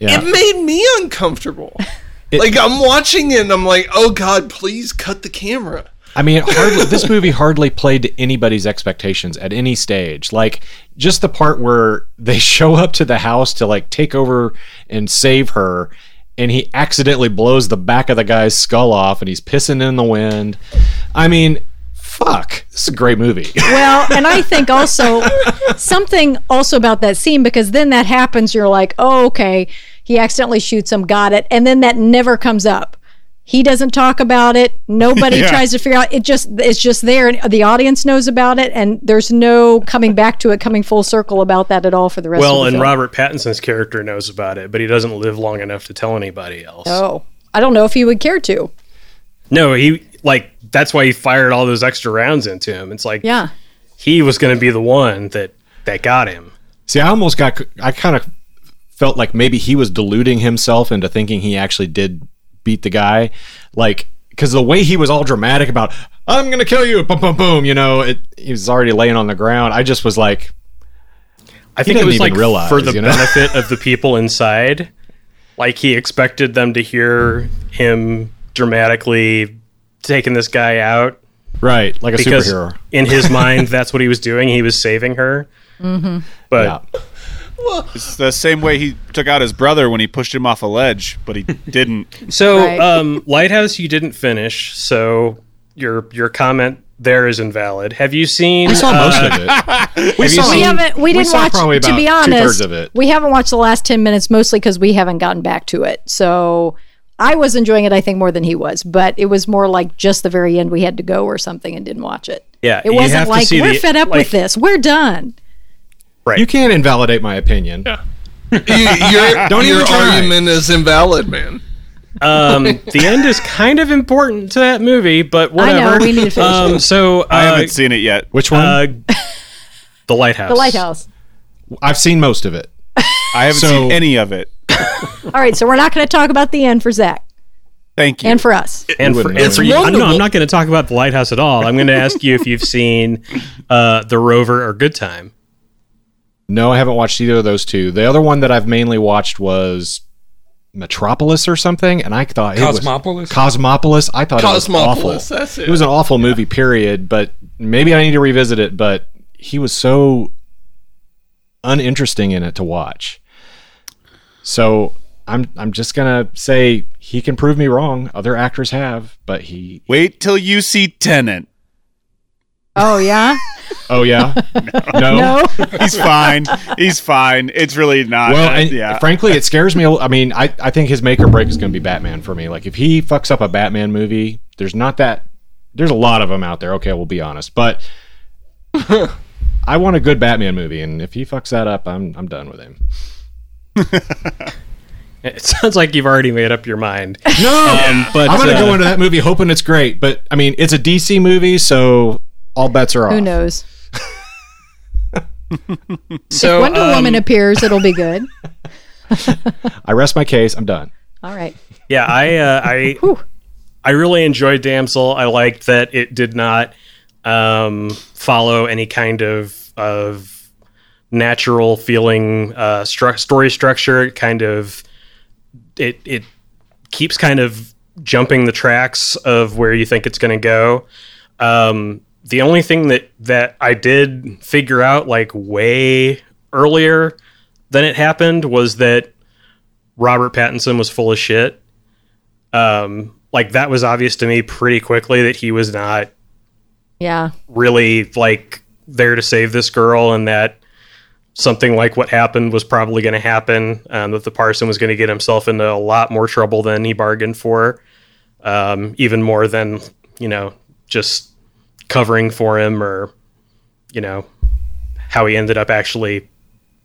E: Yeah.
D: it made me uncomfortable like i'm watching it and i'm like oh god please cut the camera
E: I mean, it hardly, this movie hardly played to anybody's expectations at any stage. Like, just the part where they show up to the house to like take over and save her, and he accidentally blows the back of the guy's skull off, and he's pissing in the wind. I mean, fuck, this is a great movie.
B: Well, and I think also something also about that scene because then that happens, you're like, oh, okay, he accidentally shoots him, got it. And then that never comes up. He doesn't talk about it. Nobody
C: Yeah.
B: tries to figure out it just it's just there and the audience knows about it and there's no coming back to it, coming full circle about that at all for the rest of the Well,
A: and
B: film.
A: Robert Pattinson's character knows about it, but he doesn't live long enough to tell anybody else.
B: Oh. I don't know if he would care to.
A: No, he like that's why he fired all those extra rounds into him. It's like
B: Yeah.
A: he was going to be the one that that got him.
E: See, I almost got, I kind of felt like maybe he was deluding himself into thinking he actually did beat the guy. Like, because the way he was all dramatic about, I'm going to kill you, boom, boom, boom, you know, it, he was already laying on the ground. I just was like,
A: I think it
E: didn't
A: was
E: even
A: like
E: realize,
A: for the
E: you know?
A: benefit of the people inside. Like he expected them to hear him dramatically taking this guy out
E: right, like a
A: because
E: superhero.
A: in his mind that's what he was doing. He was saving her. Mm-hmm. But
E: Yeah.
C: It's the same way he took out his brother when he pushed him off a ledge, but he didn't.
A: So,
B: Right.
A: um, Lighthouse, you didn't finish, so your your comment there is invalid. Have you seen?
E: We saw
A: uh,
E: most of it. We,
A: you
E: saw,
A: seen-
B: We haven't. We
E: we
B: didn't
E: saw
B: watch.
E: probably
B: To be honest,
E: of it.
B: we haven't watched the last ten minutes mostly because we haven't gotten back to it. So I was enjoying it. I think more than he was, but it was more like just the very end. We had to go or something and didn't watch it.
A: Yeah,
B: It wasn't like we're
A: the-
B: fed up
A: like-
B: with this. We're done.
E: You can't invalidate my opinion.
D: You- your
E: Don't even
D: your
E: try.
D: argument is invalid man
A: Um, the end is kind of important to that movie, but
B: I
A: whatever.
B: know, we need to finish
A: um,
B: it.
A: So
C: I
A: uh,
C: haven't seen it yet.
E: Which one?
A: uh, the lighthouse.
B: The lighthouse.
E: I've seen most of it.
C: I haven't
E: So-
C: seen any of it.
B: All right, so we're not going to talk about the end for Zach
C: Thank you.
B: and for us.
A: And for,
E: wouldn't
A: and for you, I'm, no. I'm not going to talk about the lighthouse at all. I'm going to ask you if you've seen uh, the Rover or Good Time.
E: No, I haven't watched either of those two. The other one that I've mainly watched was Metropolis or something, and I thought it was
F: Cosmopolis?
E: Cosmopolis. I thought it was awful.
D: Cosmopolis, that's it.
E: It was an awful movie, period. But maybe I need to revisit it. But he was so uninteresting in it to watch. So I'm I'm just gonna say he can prove me wrong. Other actors have, but he.
C: Wait till you see Tenet.
B: Oh yeah.
E: Oh yeah, no.
B: No.
C: He's fine. He's fine. It's really not.
E: Well,
C: uh,
E: and
C: yeah.
E: frankly, it scares me. I mean, I, I think his make or break is going to be Batman for me. Like, if he fucks up a Batman movie, there's not that. There's a lot of them out there. Okay, we'll be honest, but I want a good Batman movie, and if he fucks that up, I'm I'm done with him.
A: It sounds like you've already made up your mind.
E: No,
A: but
E: I'm going to
A: uh,
E: go into that movie hoping it's great. But I mean, it's a DC movie, so all bets are off.
B: Who knows?
A: So
B: Wonder
A: um,
B: Woman appears, it'll be good.
E: I rest my case. I'm done.
B: All right.
A: Yeah, I uh, I
B: Whew.
A: I really enjoyed Damsel. I liked that it did not um, follow any kind of of natural feeling uh, stru- story structure. It kind of it it keeps kind of jumping the tracks of where you think it's going to go. Um, the only thing that that I did figure out like way earlier than it happened was that Robert Pattinson was full of shit. Um, like that was obvious to me pretty quickly that he was not
B: Yeah.
A: really like there to save this girl and that something like what happened was probably going to happen um, that the parson was going to get himself into a lot more trouble than he bargained for um, even more than you know just covering for him or you know how he ended up actually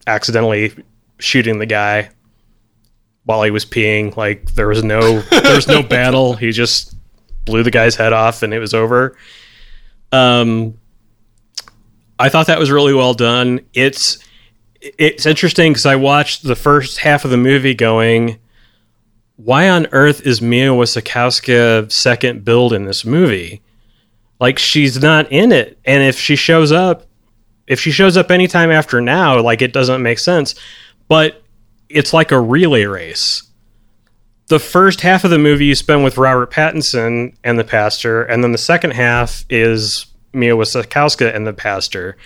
A: accidentally shooting the guy while he was peeing like there was no there was no battle he just blew the guy's head off and it was over um, I thought that was really well done. It's it's interesting because I watched the first half of the movie going, why on earth is Mia Wasikowska second build in this movie? Like she's not in it, and if she shows up, if she shows up anytime after now, like it doesn't make sense. But it's like a relay race the first half of the movie you spend with Robert Pattinson and the pastor, and then the second half is Mia Wasikowska and the pastor.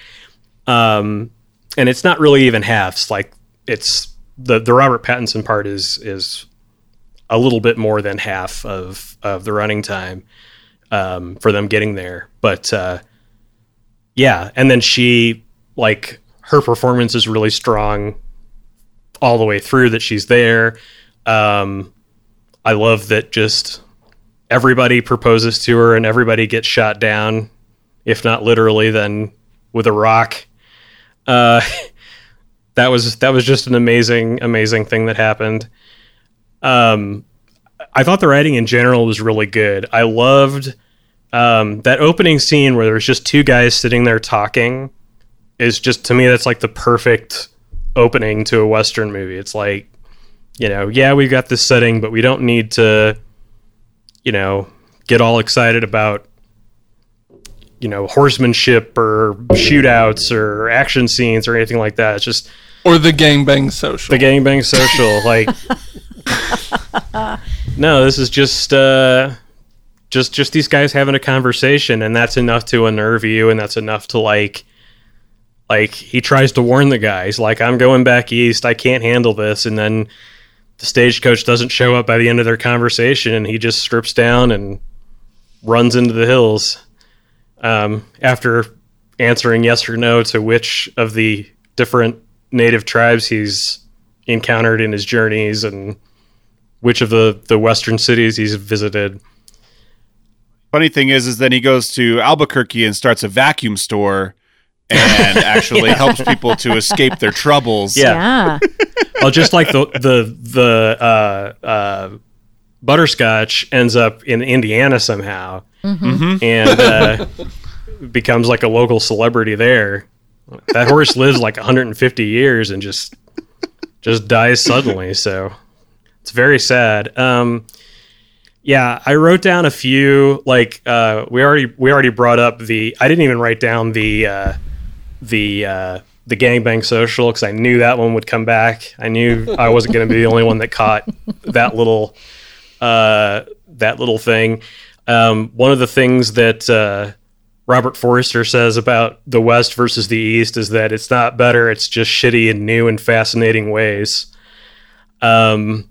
A: Um, and it's not really even halves. Like it's the the Robert Pattinson part is is a little bit more than half of of the running time um, for them getting there. But uh, yeah, and then she like her performance is really strong all the way through that she's there. Um, I love that just everybody proposes to her and everybody gets shot down, if not literally, then with a rock. Uh, that was that was just an amazing, amazing thing that happened. Um, I thought the writing in general was really good. I loved um, that opening scene where there's just two guys sitting there talking. Is just to me that's like the perfect opening to a western movie. It's like you know, yeah, we've got this setting, but we don't need to, you know, get all excited about, you know, horsemanship or shootouts or action scenes or anything like that. It's just
D: Or the gangbang social.
A: the gangbang social. like, no, this is just, uh, just, just these guys having a conversation, and that's enough to unnerve you, and that's enough to like, like he tries to warn the guys, like I'm going back east, I can't handle this, and then the stagecoach doesn't show up by the end of their conversation and he just strips down and runs into the hills um, after answering yes or no to which of the different native tribes he's encountered in his journeys and which of the, the western cities he's visited.
C: Funny thing is, is then he goes to Albuquerque and starts a vacuum store and actually helps people to escape their troubles.
A: Yeah.
B: Yeah.
A: well, just like the the the uh, uh, butterscotch ends up in Indiana somehow, and uh, becomes like a local celebrity there. That horse lives like 150 years and just just dies suddenly. So it's very sad. Um, yeah, I wrote down a few. Like uh, we already we already brought up the. I didn't even write down the uh, the uh, the gangbang social because I knew that one would come back. I knew I wasn't going to be the only one that caught that little uh, that little thing. Um, one of the things that uh, Robert Forrester says about the West versus the East is that it's not better; it's just shitty in new and fascinating ways. Um,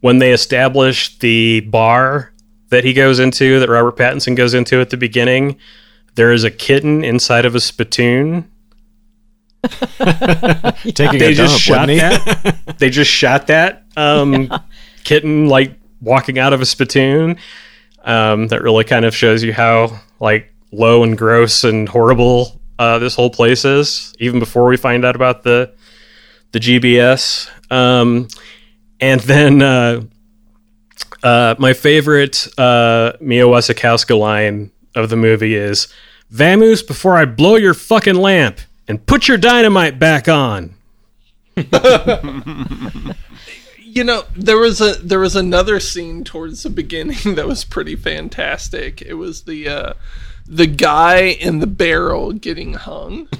A: when they establish the bar that he goes into, that Robert Pattinson goes into at the beginning, there is a kitten inside of a spittoon
E: Taking
A: they
E: a
A: just
E: dump,
A: shot that. they just shot that um, kitten like walking out of a spittoon. Um, that really kind of shows you how like low and gross and horrible uh, this whole place is, even before we find out about the the GBS. Um, and then uh, uh, my favorite uh, Mia Wasikowska line of the movie is "Vamoose before I blow your fucking lamp and put your dynamite back on."
D: You know, there was a there was another scene towards the beginning that was pretty fantastic. It was the uh the guy in the barrel getting hung.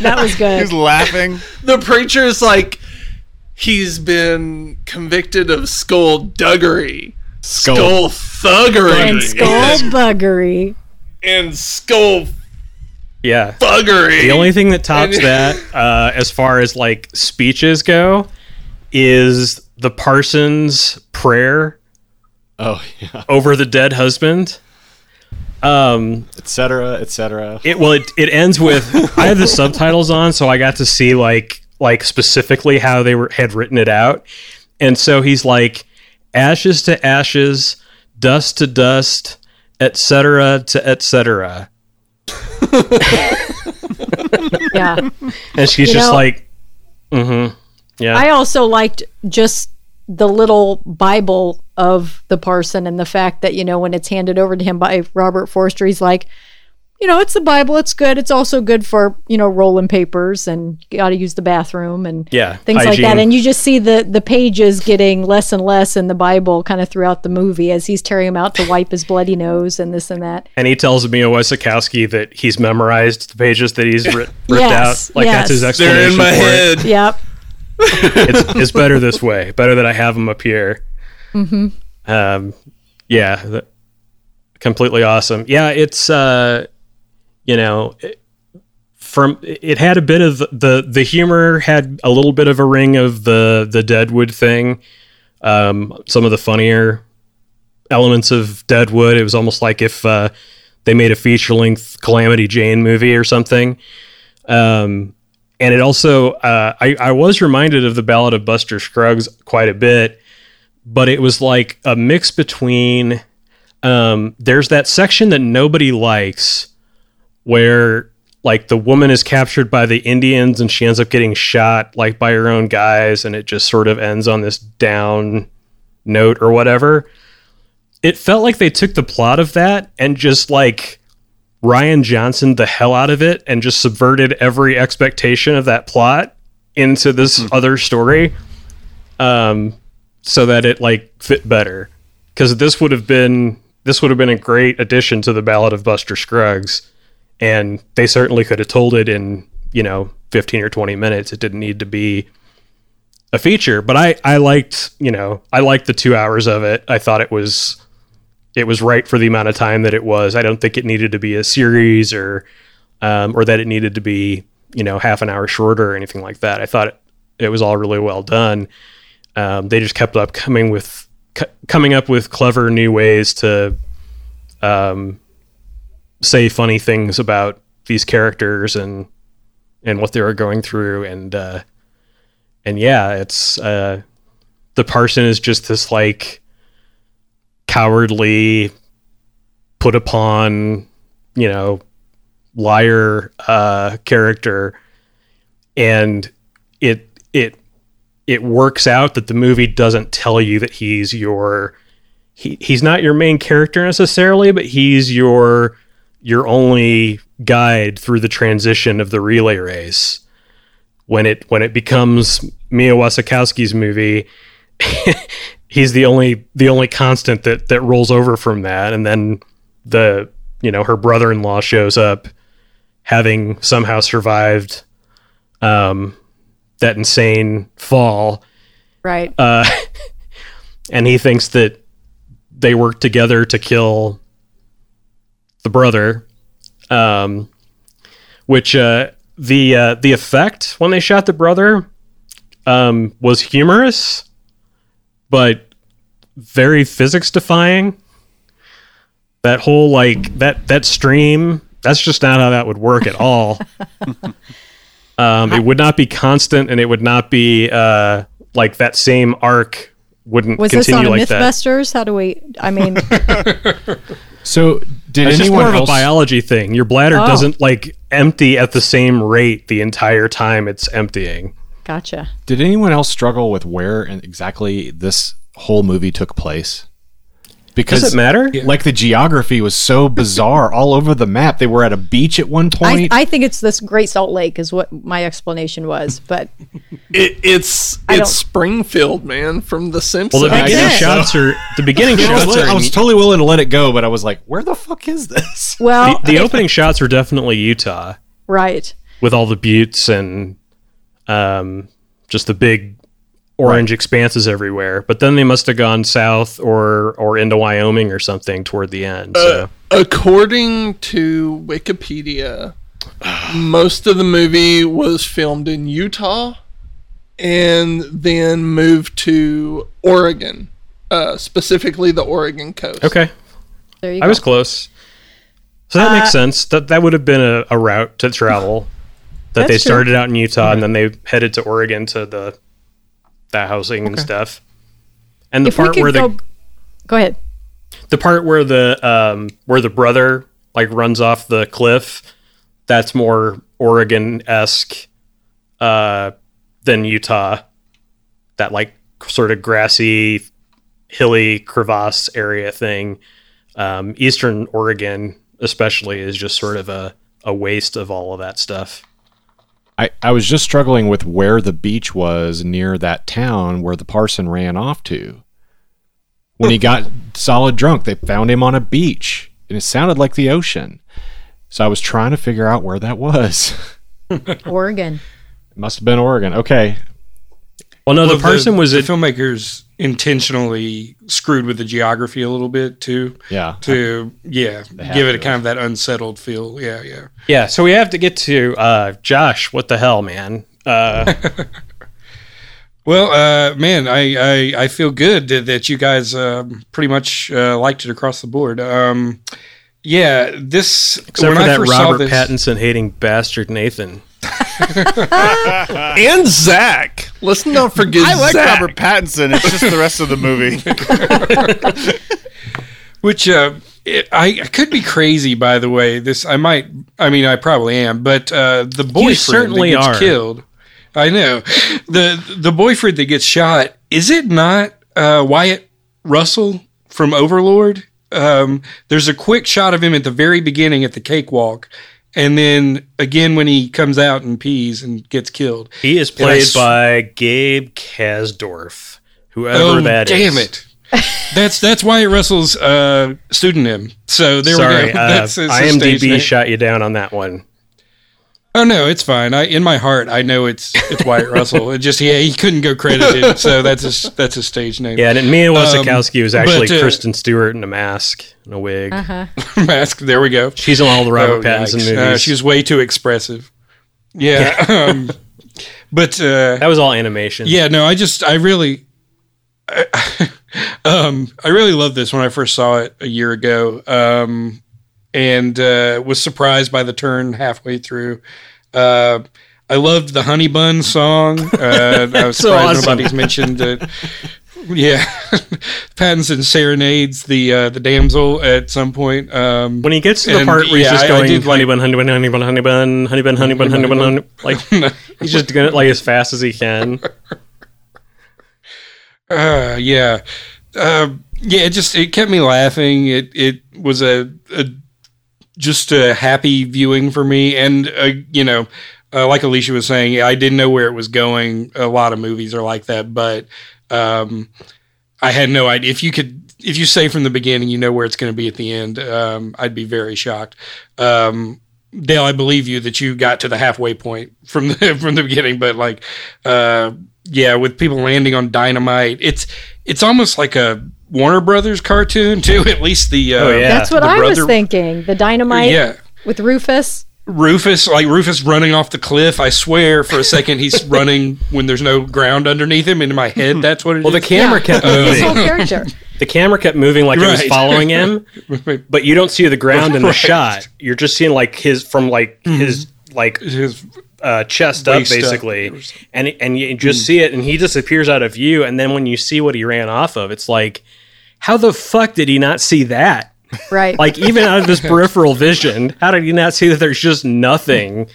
B: That was good.
C: He's laughing.
D: The preacher's like he's been convicted of skullduggery. Skull thuggery
B: and skullbuggery.
D: and skull
A: Yeah.
D: buggery.
A: The only thing that tops
D: And-
A: that, uh, as far as like speeches go, is the Parsons prayer
E: Oh yeah,
A: over the dead husband. Um,
E: etc. etc.
A: it well, it, it ends with I have the subtitles on, so I got to see like like specifically how they were had written it out, and so he's like ashes to ashes, dust to dust, etc. to etc.
B: Yeah.
A: And she's
B: You
A: just
B: know-
A: like, mm-hmm. Yeah.
B: I also liked just the little Bible of the parson and the fact that, you know, when it's handed over to him by Robert Forster, he's like, you know, it's the Bible. It's good. It's also good for, you know, rolling papers and you got to use the bathroom and
A: Yeah,
B: things like that. And you just see the, the pages getting less and less in the Bible kind of throughout the movie as he's tearing them out to wipe his bloody nose and this and that.
A: and he tells Mia Wasikowski that he's memorized the pages that he's writ- ripped
B: Yes,
A: out. Like that's his
B: yes.
A: explanation
D: They're in my
A: for it.
D: head.
B: Yep.
A: It's, it's better this way. Better that I have them up here. Mm-hmm. Um, yeah, th- completely awesome. Yeah, it's uh, you know, it- from it had a bit of the the humor had a little bit of a ring of the the Deadwood thing. Um, some of the funnier elements of Deadwood. It was almost like if uh, they made a feature length Calamity Jane movie or something. Um, and it also, uh, I, I was reminded of the Ballad of Buster Scruggs quite a bit, but it was like a mix between. Um, there's that section that nobody likes where like the woman is captured by the Indians and she ends up getting shot like by her own guys and it just sort of ends on this down note or whatever. It felt like they took the plot of that and just like Rian Johnson the hell out of it and just subverted every expectation of that plot into this other story um so that it like fit better. Cuz this would have been this would have been a great addition to the Ballad of Buster Scruggs and they certainly could have told it in you know 15 or 20 minutes. It didn't need to be a feature but i i liked you know i liked the two hours of it. I thought it was it was right for the amount of time that it was. I don't think it needed to be a series or um, or that it needed to be you know half an hour shorter or anything like that. I thought it, it was all really well done. Um, they just kept up coming with c- coming up with clever new ways to um, say funny things about these characters and and what they were going through. And uh and yeah it's uh the parson is just this like cowardly put upon you know liar uh character. And it it it works out that the movie doesn't tell you that he's your he, he's not your main character necessarily but he's your your only guide through the transition of the relay race. When it when it becomes Mia Wasikowski's movie, he's the only the only constant that that rolls over from that, and then the you know her brother in law shows up having somehow survived um, that insane fall,
B: Right.
A: uh, and he thinks that they worked together to kill the brother. Um, which uh, the uh, the effect when they shot the brother um, was humorous, but very physics defying. That whole like that that stream that's just not how that would work at all. um, it would not be constant, and it would not be uh, like that same arc wouldn't
B: Was this on
A: like.
B: MythBusters? How do we? I mean,
E: So did
A: It's just
E: anyone
A: more of a biology thing. Your bladder
B: Oh.
A: doesn't like empty at the same rate the entire time it's emptying.
B: gotcha.
E: Did anyone else struggle with where and exactly this whole movie took place? Because
A: Does it matter?
E: like the geography was so bizarre all over the map. They were at a beach at one point.
B: I think it's this Great Salt Lake is what my explanation was, but
D: It, it's
B: I
D: it's
B: don't-
D: Springfield, man, from The Simpsons.
A: Well, the beginning shots are the beginning
E: I was,
A: shots are
E: I was totally willing to let it go, but I was like, "Where the fuck is this?"
B: well,
A: the, the opening shots were definitely Utah
B: right.
A: with all the buttes and um, just the big orange expanses everywhere. But then they must have gone south or or into Wyoming or something toward the end. So.
D: According to Wikipedia, most of the movie was filmed in Utah and then moved to Oregon, uh, specifically the Oregon coast.
A: okay,
B: There you
A: I
B: go.
A: was close. So that
B: Uh,
A: makes sense. That that would have been a, a route to travel. That they
B: That's true.
A: started out in Utah and then they headed to Oregon to the that housing and stuff. And the
B: if
A: part where the
B: go, go ahead.
A: the part where the um where the brother like runs off the cliff that's more oregon esque uh than utah that like sort of grassy hilly crevasse area thing um eastern oregon especially is just sort of a a waste of all of that stuff
E: I, I was just struggling with where the beach was near that town where the parson ran off to. When he got solid drunk, they found him on a beach, and it sounded like the ocean. So I was trying to figure out where that was.
B: Oregon.
E: It must have been Oregon. Okay.
A: well no
F: Well,
A: the person was
F: the
A: it
F: filmmakers intentionally screwed with the geography a little bit too.
E: Yeah.
F: To yeah, give it a kind of that unsettled feel. Yeah, yeah.
A: yeah so we have to get to uh josh what the hell man uh
F: Well, uh, man, I, I I feel good that, that you guys um, pretty much uh, liked it across the board. Um, yeah, this
A: except for
F: I
A: that robert
F: this-
A: pattinson hating bastard nathan
D: And Zach. Let's not forget
C: I like
D: Zach.
C: Robert Pattinson. It's just the rest of the movie.
F: Which uh, it, I, I could be crazy, by the way. This I might. I mean, I probably am. But uh, the boyfriend
A: certainly
F: that gets
A: are.
F: killed. I know the the boyfriend that gets shot. Is it not uh, Wyatt Russell from Overlord? Um, there's a quick shot of him at the very beginning at the cakewalk, and then again when he comes out and pees and gets killed.
A: He is played
F: s-
A: by Gabe Casdorph, whoever
F: oh,
A: that is.
F: damn it! That's that's Wyatt Russell's uh, pseudonym. So there
A: Sorry,
F: we go.
A: uh,
F: That's his
A: IMDb shot you down on that one.
F: Oh no, it's fine. I in my heart I know it's it's Wyatt Russell. It just yeah he couldn't go credited, so that's his that's a stage name.
A: Yeah, and Mia Wasikowski was actually
F: but, uh,
A: Kristen Stewart in a mask and a wig.
B: Uh-huh.
F: Mask. There we go.
A: She's in all the Robert
F: Oh,
A: Pattinson
F: yikes.
A: movies.
F: Uh, she was way too expressive. Yeah. um, but uh,
A: that was all animation.
F: yeah, no, I just I really. um, I really loved this when I first saw it a year ago, um, and uh, was surprised by the turn halfway through. Uh, I loved the Honey Bun song. Uh, I was
A: So
F: surprised
A: awesome.
F: nobody's mentioned it. Yeah, Pattinson serenades the uh, the damsel at some point. Um,
A: When he gets to the part where he's
F: yeah,
A: just
F: I- I
A: going
F: did
A: honey
F: like-
A: bun, honey bun, honey bun, honey bun, honey bun, honey bun, honey bun, honey like he's just doing it like as fast as he can.
F: Uh, yeah, uh, yeah. It just it kept me laughing. It it was a, a just a happy viewing for me, and uh, you know, uh, like Alicia was saying, I didn't know where it was going. A lot of movies are like that, but um, I had no idea. If you could, if you say from the beginning, you know where it's going to be at the end, um, I'd be very shocked. Um, Dale, I believe you that you got to the halfway point from the from the beginning, but like, uh, yeah, with people landing on dynamite, it's it's almost like a Warner Brothers cartoon too. At least the uh,
A: Oh, yeah.
B: That's what
F: the
B: I was thinking. The dynamite
F: Yeah,
B: with Rufus.
F: Rufus, like Rufus running off the cliff. I swear, for a second, he's running when there's no ground underneath him. In my head, that's what it is.
A: Well, the camera
B: Yeah.
A: kept
B: His whole
A: moving.
B: character.
A: The camera kept moving like it was following him, but you don't see the ground in the
F: Right.
A: shot. You're just seeing like his from like his like
F: His-
A: uh, chest up
F: Waist up.
A: basically, and and you just see it, and he disappears out of view. And then when you see what he ran off of, it's like, how the fuck did he not see that?
B: Right.
A: Like even out of his peripheral vision, how did he not see that there's just nothing?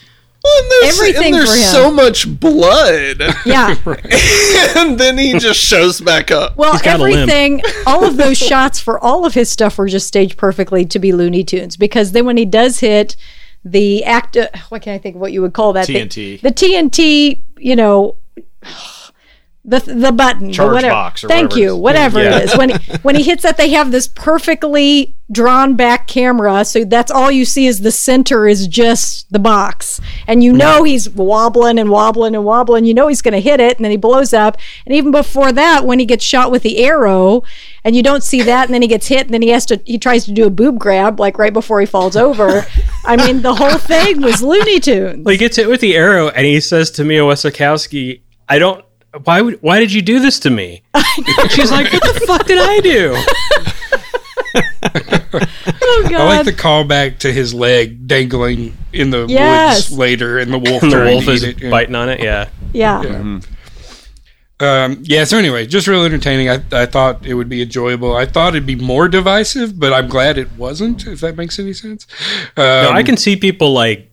D: Well, and there's,
B: Everything
D: and there's
B: for him.
D: so much blood,
B: yeah.
D: and then he just shows back up.
B: Well,
A: got a limp.
B: everything, all of those shots for all of his stuff were just staged perfectly to be Looney Tunes. Because then when he does hit the act, uh, what can I think of what you would call that? The-
E: TNT.
B: The, TNT, you know, the the button, the
E: Charge
B: whatever.
E: box or
B: Thank
E: whatever
B: you, whatever
A: Yeah.
B: it is. When he, when he hits that, they have this perfectly drawn back camera, so that's all you see is the center is just the box, and you know he's wobbling and wobbling and wobbling. You know he's going to hit it, and then he blows up. And even before that, when he gets shot with the arrow, and you don't see that, and then he gets hit, and then he has to he tries to do a boob grab like right before he falls over. I mean, the whole thing was Looney Tunes.
A: Like he gets hit with the arrow, and he says to Mia Wasikowski, "I don't. Why would? Why did you do this to me?" She's like, "What the fuck did I do?"
B: oh God!
F: I like the callback to his leg dangling in the
B: Yes.
F: woods later, and the wolf.
A: And the wolf is
F: it,
A: biting on it. Yeah.
B: yeah.
F: Um, yeah. So anyway, just real entertaining. I, I thought it would be enjoyable. I thought it'd be more divisive, but I'm glad it wasn't. If that makes any sense. Um,
A: No, I can see people like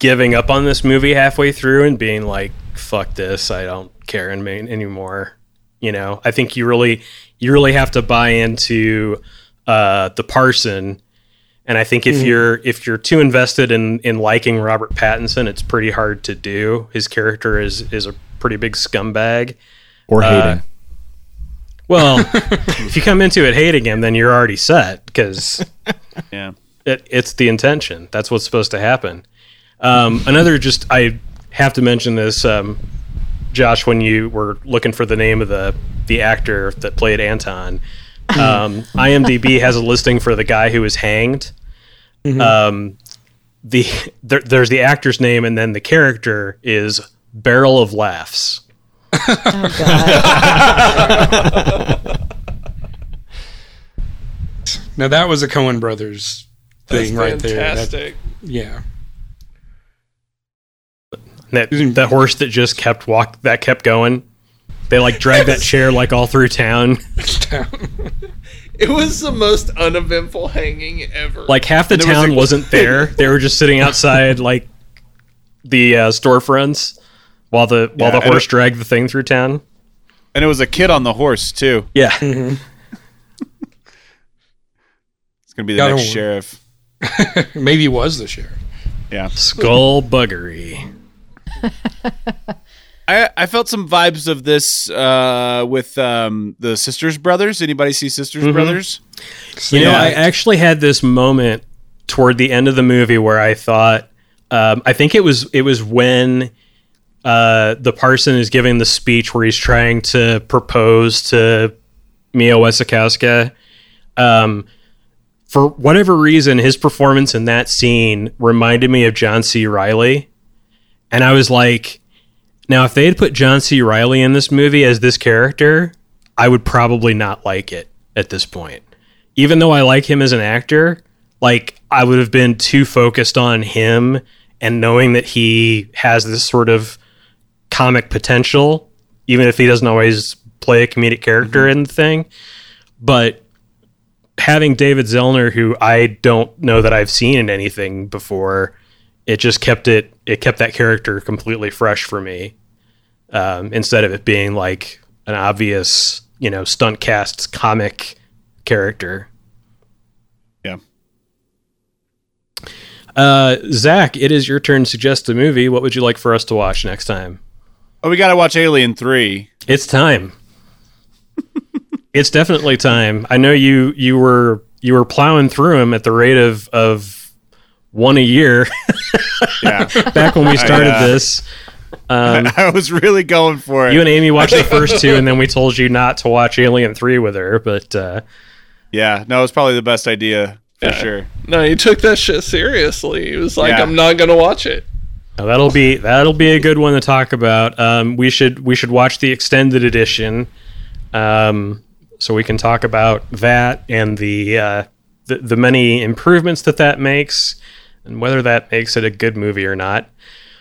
A: giving up on this movie halfway through and being like, "Fuck this! I don't care in main anymore." You know, I think you really, you really have to buy into uh, the parson. And I think if you're if you're too invested in in liking Robert Pattinson, it's pretty hard to do. His character is is a pretty big scumbag.
E: Or hating.
A: Well, if you come into it hating him, then you're already set because
C: Yeah.
A: it, it's the intention. That's what's supposed to happen. Um, another, just I have to mention this, um, Josh, when you were looking for the name of the the actor that played Anton. Um, IMDb has a listing for the guy who was hanged. Um, the there, there's the actor's name, and then the character is Barrel of Laughs.
B: Oh God!
F: now that was a Coen Brothers thing right there. That-
D: fantastic.
F: yeah.
A: That that horse that just kept walk that kept going. They like dragged that chair like all through town.
D: It was the most uneventful hanging ever.
A: Like half the
C: there was
A: town
C: a-
A: was not there. They were just sitting outside like the uh, storefronts while the while
C: Yeah,
A: the
C: and
A: horse
C: it-
A: dragged the thing through town.
C: And it was a kid on the horse too.
A: Yeah.
C: It's gonna be the
F: Gotta
C: next
F: win.
C: sheriff.
F: Maybe he was the sheriff.
C: Yeah.
A: Skull buggery.
C: I, I felt some vibes of this uh, with um, the Sisters Brothers. Anybody see Sisters Brothers?
A: You know, I actually had this moment toward the end of the movie where I thought, um, I think it was it was when uh, the parson is giving the speech where he's trying to propose to Mia Wasikowska. Um, for whatever reason, his performance in that scene reminded me of John C. Reilly, and I was like, now if they had put John C. Reilly in this movie as this character, I would probably not like it at this point even though I like him as an actor, like I would have been too focused on him and knowing that he has this sort of comic potential, even if he doesn't always play a comedic character mm-hmm. in the thing. But having David Zellner, who I don't know that I've seen in anything before, it just kept it it kept that character completely fresh for me. Um, instead of it being like an obvious, you know, stunt cast comic character.
C: Yeah.
A: Uh, Zach, it is your turn to suggest a movie. What would you like for us to watch next time?
C: Oh, we got to watch Alien Three.
A: It's time. it's definitely time. I know you you were you were plowing through them at the rate of of one a year
C: Yeah,
A: back when we started
C: uh,
A: this. Um,
C: I was really going for it.
A: you and Amy watched the first two, and then we told you not to watch Alien Three with her. But uh,
C: yeah, no, it's probably the best idea for sure.
D: No, he took that shit seriously. He was like,
C: Yeah.
D: I'm not gonna watch it.
A: Now, that'll be that'll be a good one to talk about. Um, we should we should watch the extended edition, um, so we can talk about that and the, uh, the the many improvements that that makes, and whether that makes it a good movie or not.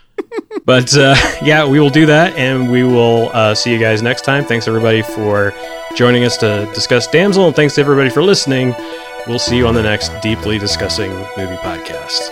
A: but uh, yeah, we will do that, and we will uh, see you guys next time. Thanks everybody for joining us to discuss Damsel, and thanks to everybody for listening. We'll see you on the next deeply discussing movie podcast.